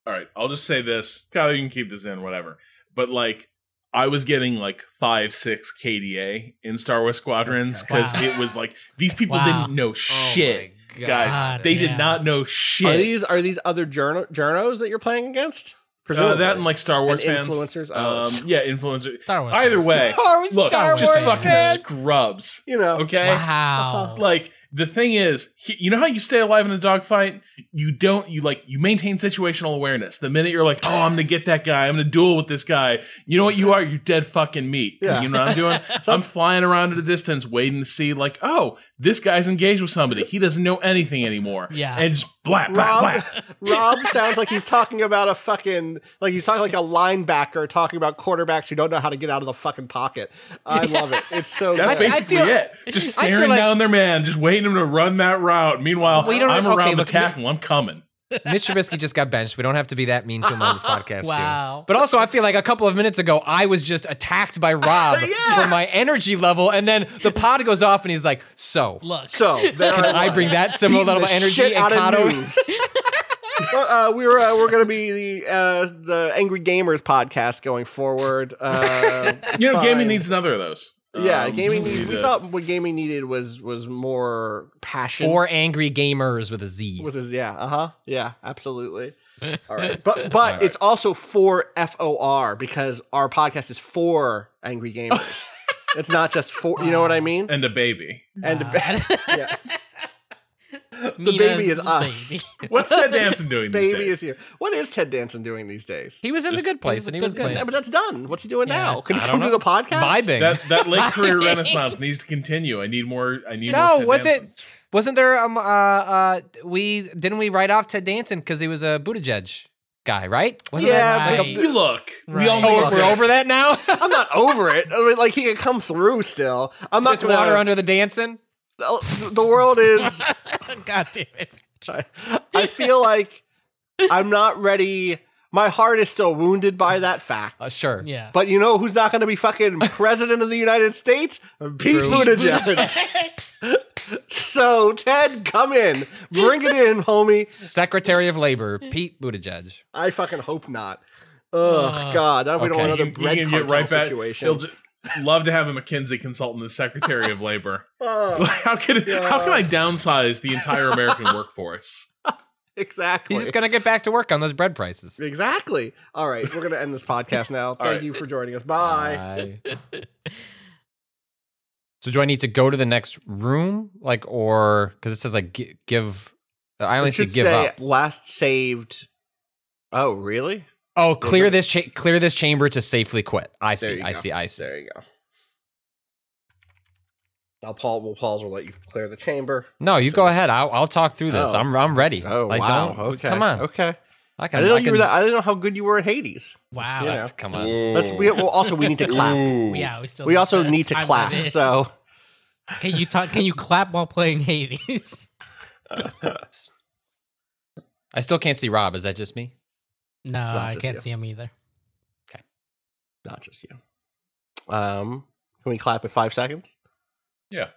All right, I'll just say this. Kyle, you can keep this in, whatever. But like, I was getting like five, six KDA in Star Wars Squadrons because Wow. it was like these people Wow. didn't know oh shit, my guys. They yeah. did not know shit. Are these are these other journo- journos that you're playing against? Uh, that and like Star Wars And fans, influencers? Oh. Um, yeah, influencers. Star Wars Either fans. way, Star Wars- look, Star just Wars fucking fans. scrubs. you know. Okay, Wow. like the thing is, he- you know how you stay alive in a dogfight? You don't. You like you maintain situational awareness. The minute you're like, oh, I'm gonna get that guy. I'm gonna duel with this guy. You know what you are? You're dead fucking meat. Yeah. You know what I'm doing? I'm flying around at a distance, waiting to see like, oh, this guy's engaged with somebody. He doesn't know anything anymore. Yeah. and just blah blah Rob, blah. Rob sounds like he's talking about a fucking like he's talking like a linebacker talking about quarterbacks who don't know how to get out of the fucking pocket. I love it. It's so That's good. I basically feel- it. Just staring like- down their man, just waiting him to run that route. Meanwhile, Well, I'm okay, around the look, tackle. I'm coming. Mitch Trubisky just got benched. We don't have to be that mean to him on this podcast. too. Wow. But also, I feel like a couple of minutes ago, I was just attacked by Rob Yeah. for my energy level, and then the pod goes off, and he's like, "So, Look. so there can I bring that similar Beating level of the energy?" And out of Cado, news. well, uh, we were uh, we're going to be the uh, the Angry Gamers podcast going forward. Uh, You know, fine. gaming needs another of those. Yeah, Um, gaming. we need we thought what gaming needed was was more passion. four angry gamers with a Z. with his yeah, uh huh, yeah, absolutely. All right, but but it's also for F O R because our podcast is for angry gamers. it's not just for you know what I mean. and a baby. And Wow. yeah, the baby is us. What's Ted Danson doing these baby days? is here. What is Ted Danson doing these days? He was in the good place, was and he was good good. Yeah, place. but that's done. What's he doing Yeah. now? Can he I come don't do the podcast? Vibing. That that late career renaissance needs to continue. I need more. I need more. no, was Danson. it? Wasn't there? Um, uh, uh, we didn't we write off Ted Danson because he was a Buttigieg guy, right? Wasn't Yeah, that like Right. a, You look. We all Right. know Oh, we're over that now. I'm not over it. I mean, like he can come through still. I'm not it's gonna, water under the dancing. The world is. God damn it. I, I feel like I'm not ready. My heart is still wounded by that fact. Uh, sure. Yeah. But you know who's not going to be fucking president of the United States? Pete Buttigieg. so Ted, come in, bring it in, homie. Secretary of Labor Pete Buttigieg. I fucking hope not. Oh God, now we don't want another He- he bread can cartel get right back. situation. He'll just love to have a McKinsey consultant as Secretary of Labor. Oh, how can how can I downsize the entire American workforce? exactly. He's just gonna get back to work on those bread prices. exactly. All right, we're gonna end this podcast now. Thank right. you for joining us. Bye. Bye. so do I need to go to the next room, like, or because it says like give? I only see should give say up. last saved. Oh, really? Oh, clear this cha- clear this chamber to safely quit. I see. I go. see. I see. There you go. I'll pause. We'll pause. We'll let you clear the chamber. No, you go ahead. I'll, I'll talk through this. Oh. I'm I'm ready. Oh like, wow. don't- Okay. Come on. Okay. I I didn't know I you were that. I didn't know how good you were at Hades. Wow. You know. Come on. Mm. Let's. We well, also we need to clap. Ooh. Yeah, we still. We also need to clap. So can you talk? Can you clap while playing Hades? I still can't see Rob. Is that just me? No, I can't you. see him either. Okay. Not just you. Um, can we clap at five seconds? Yeah.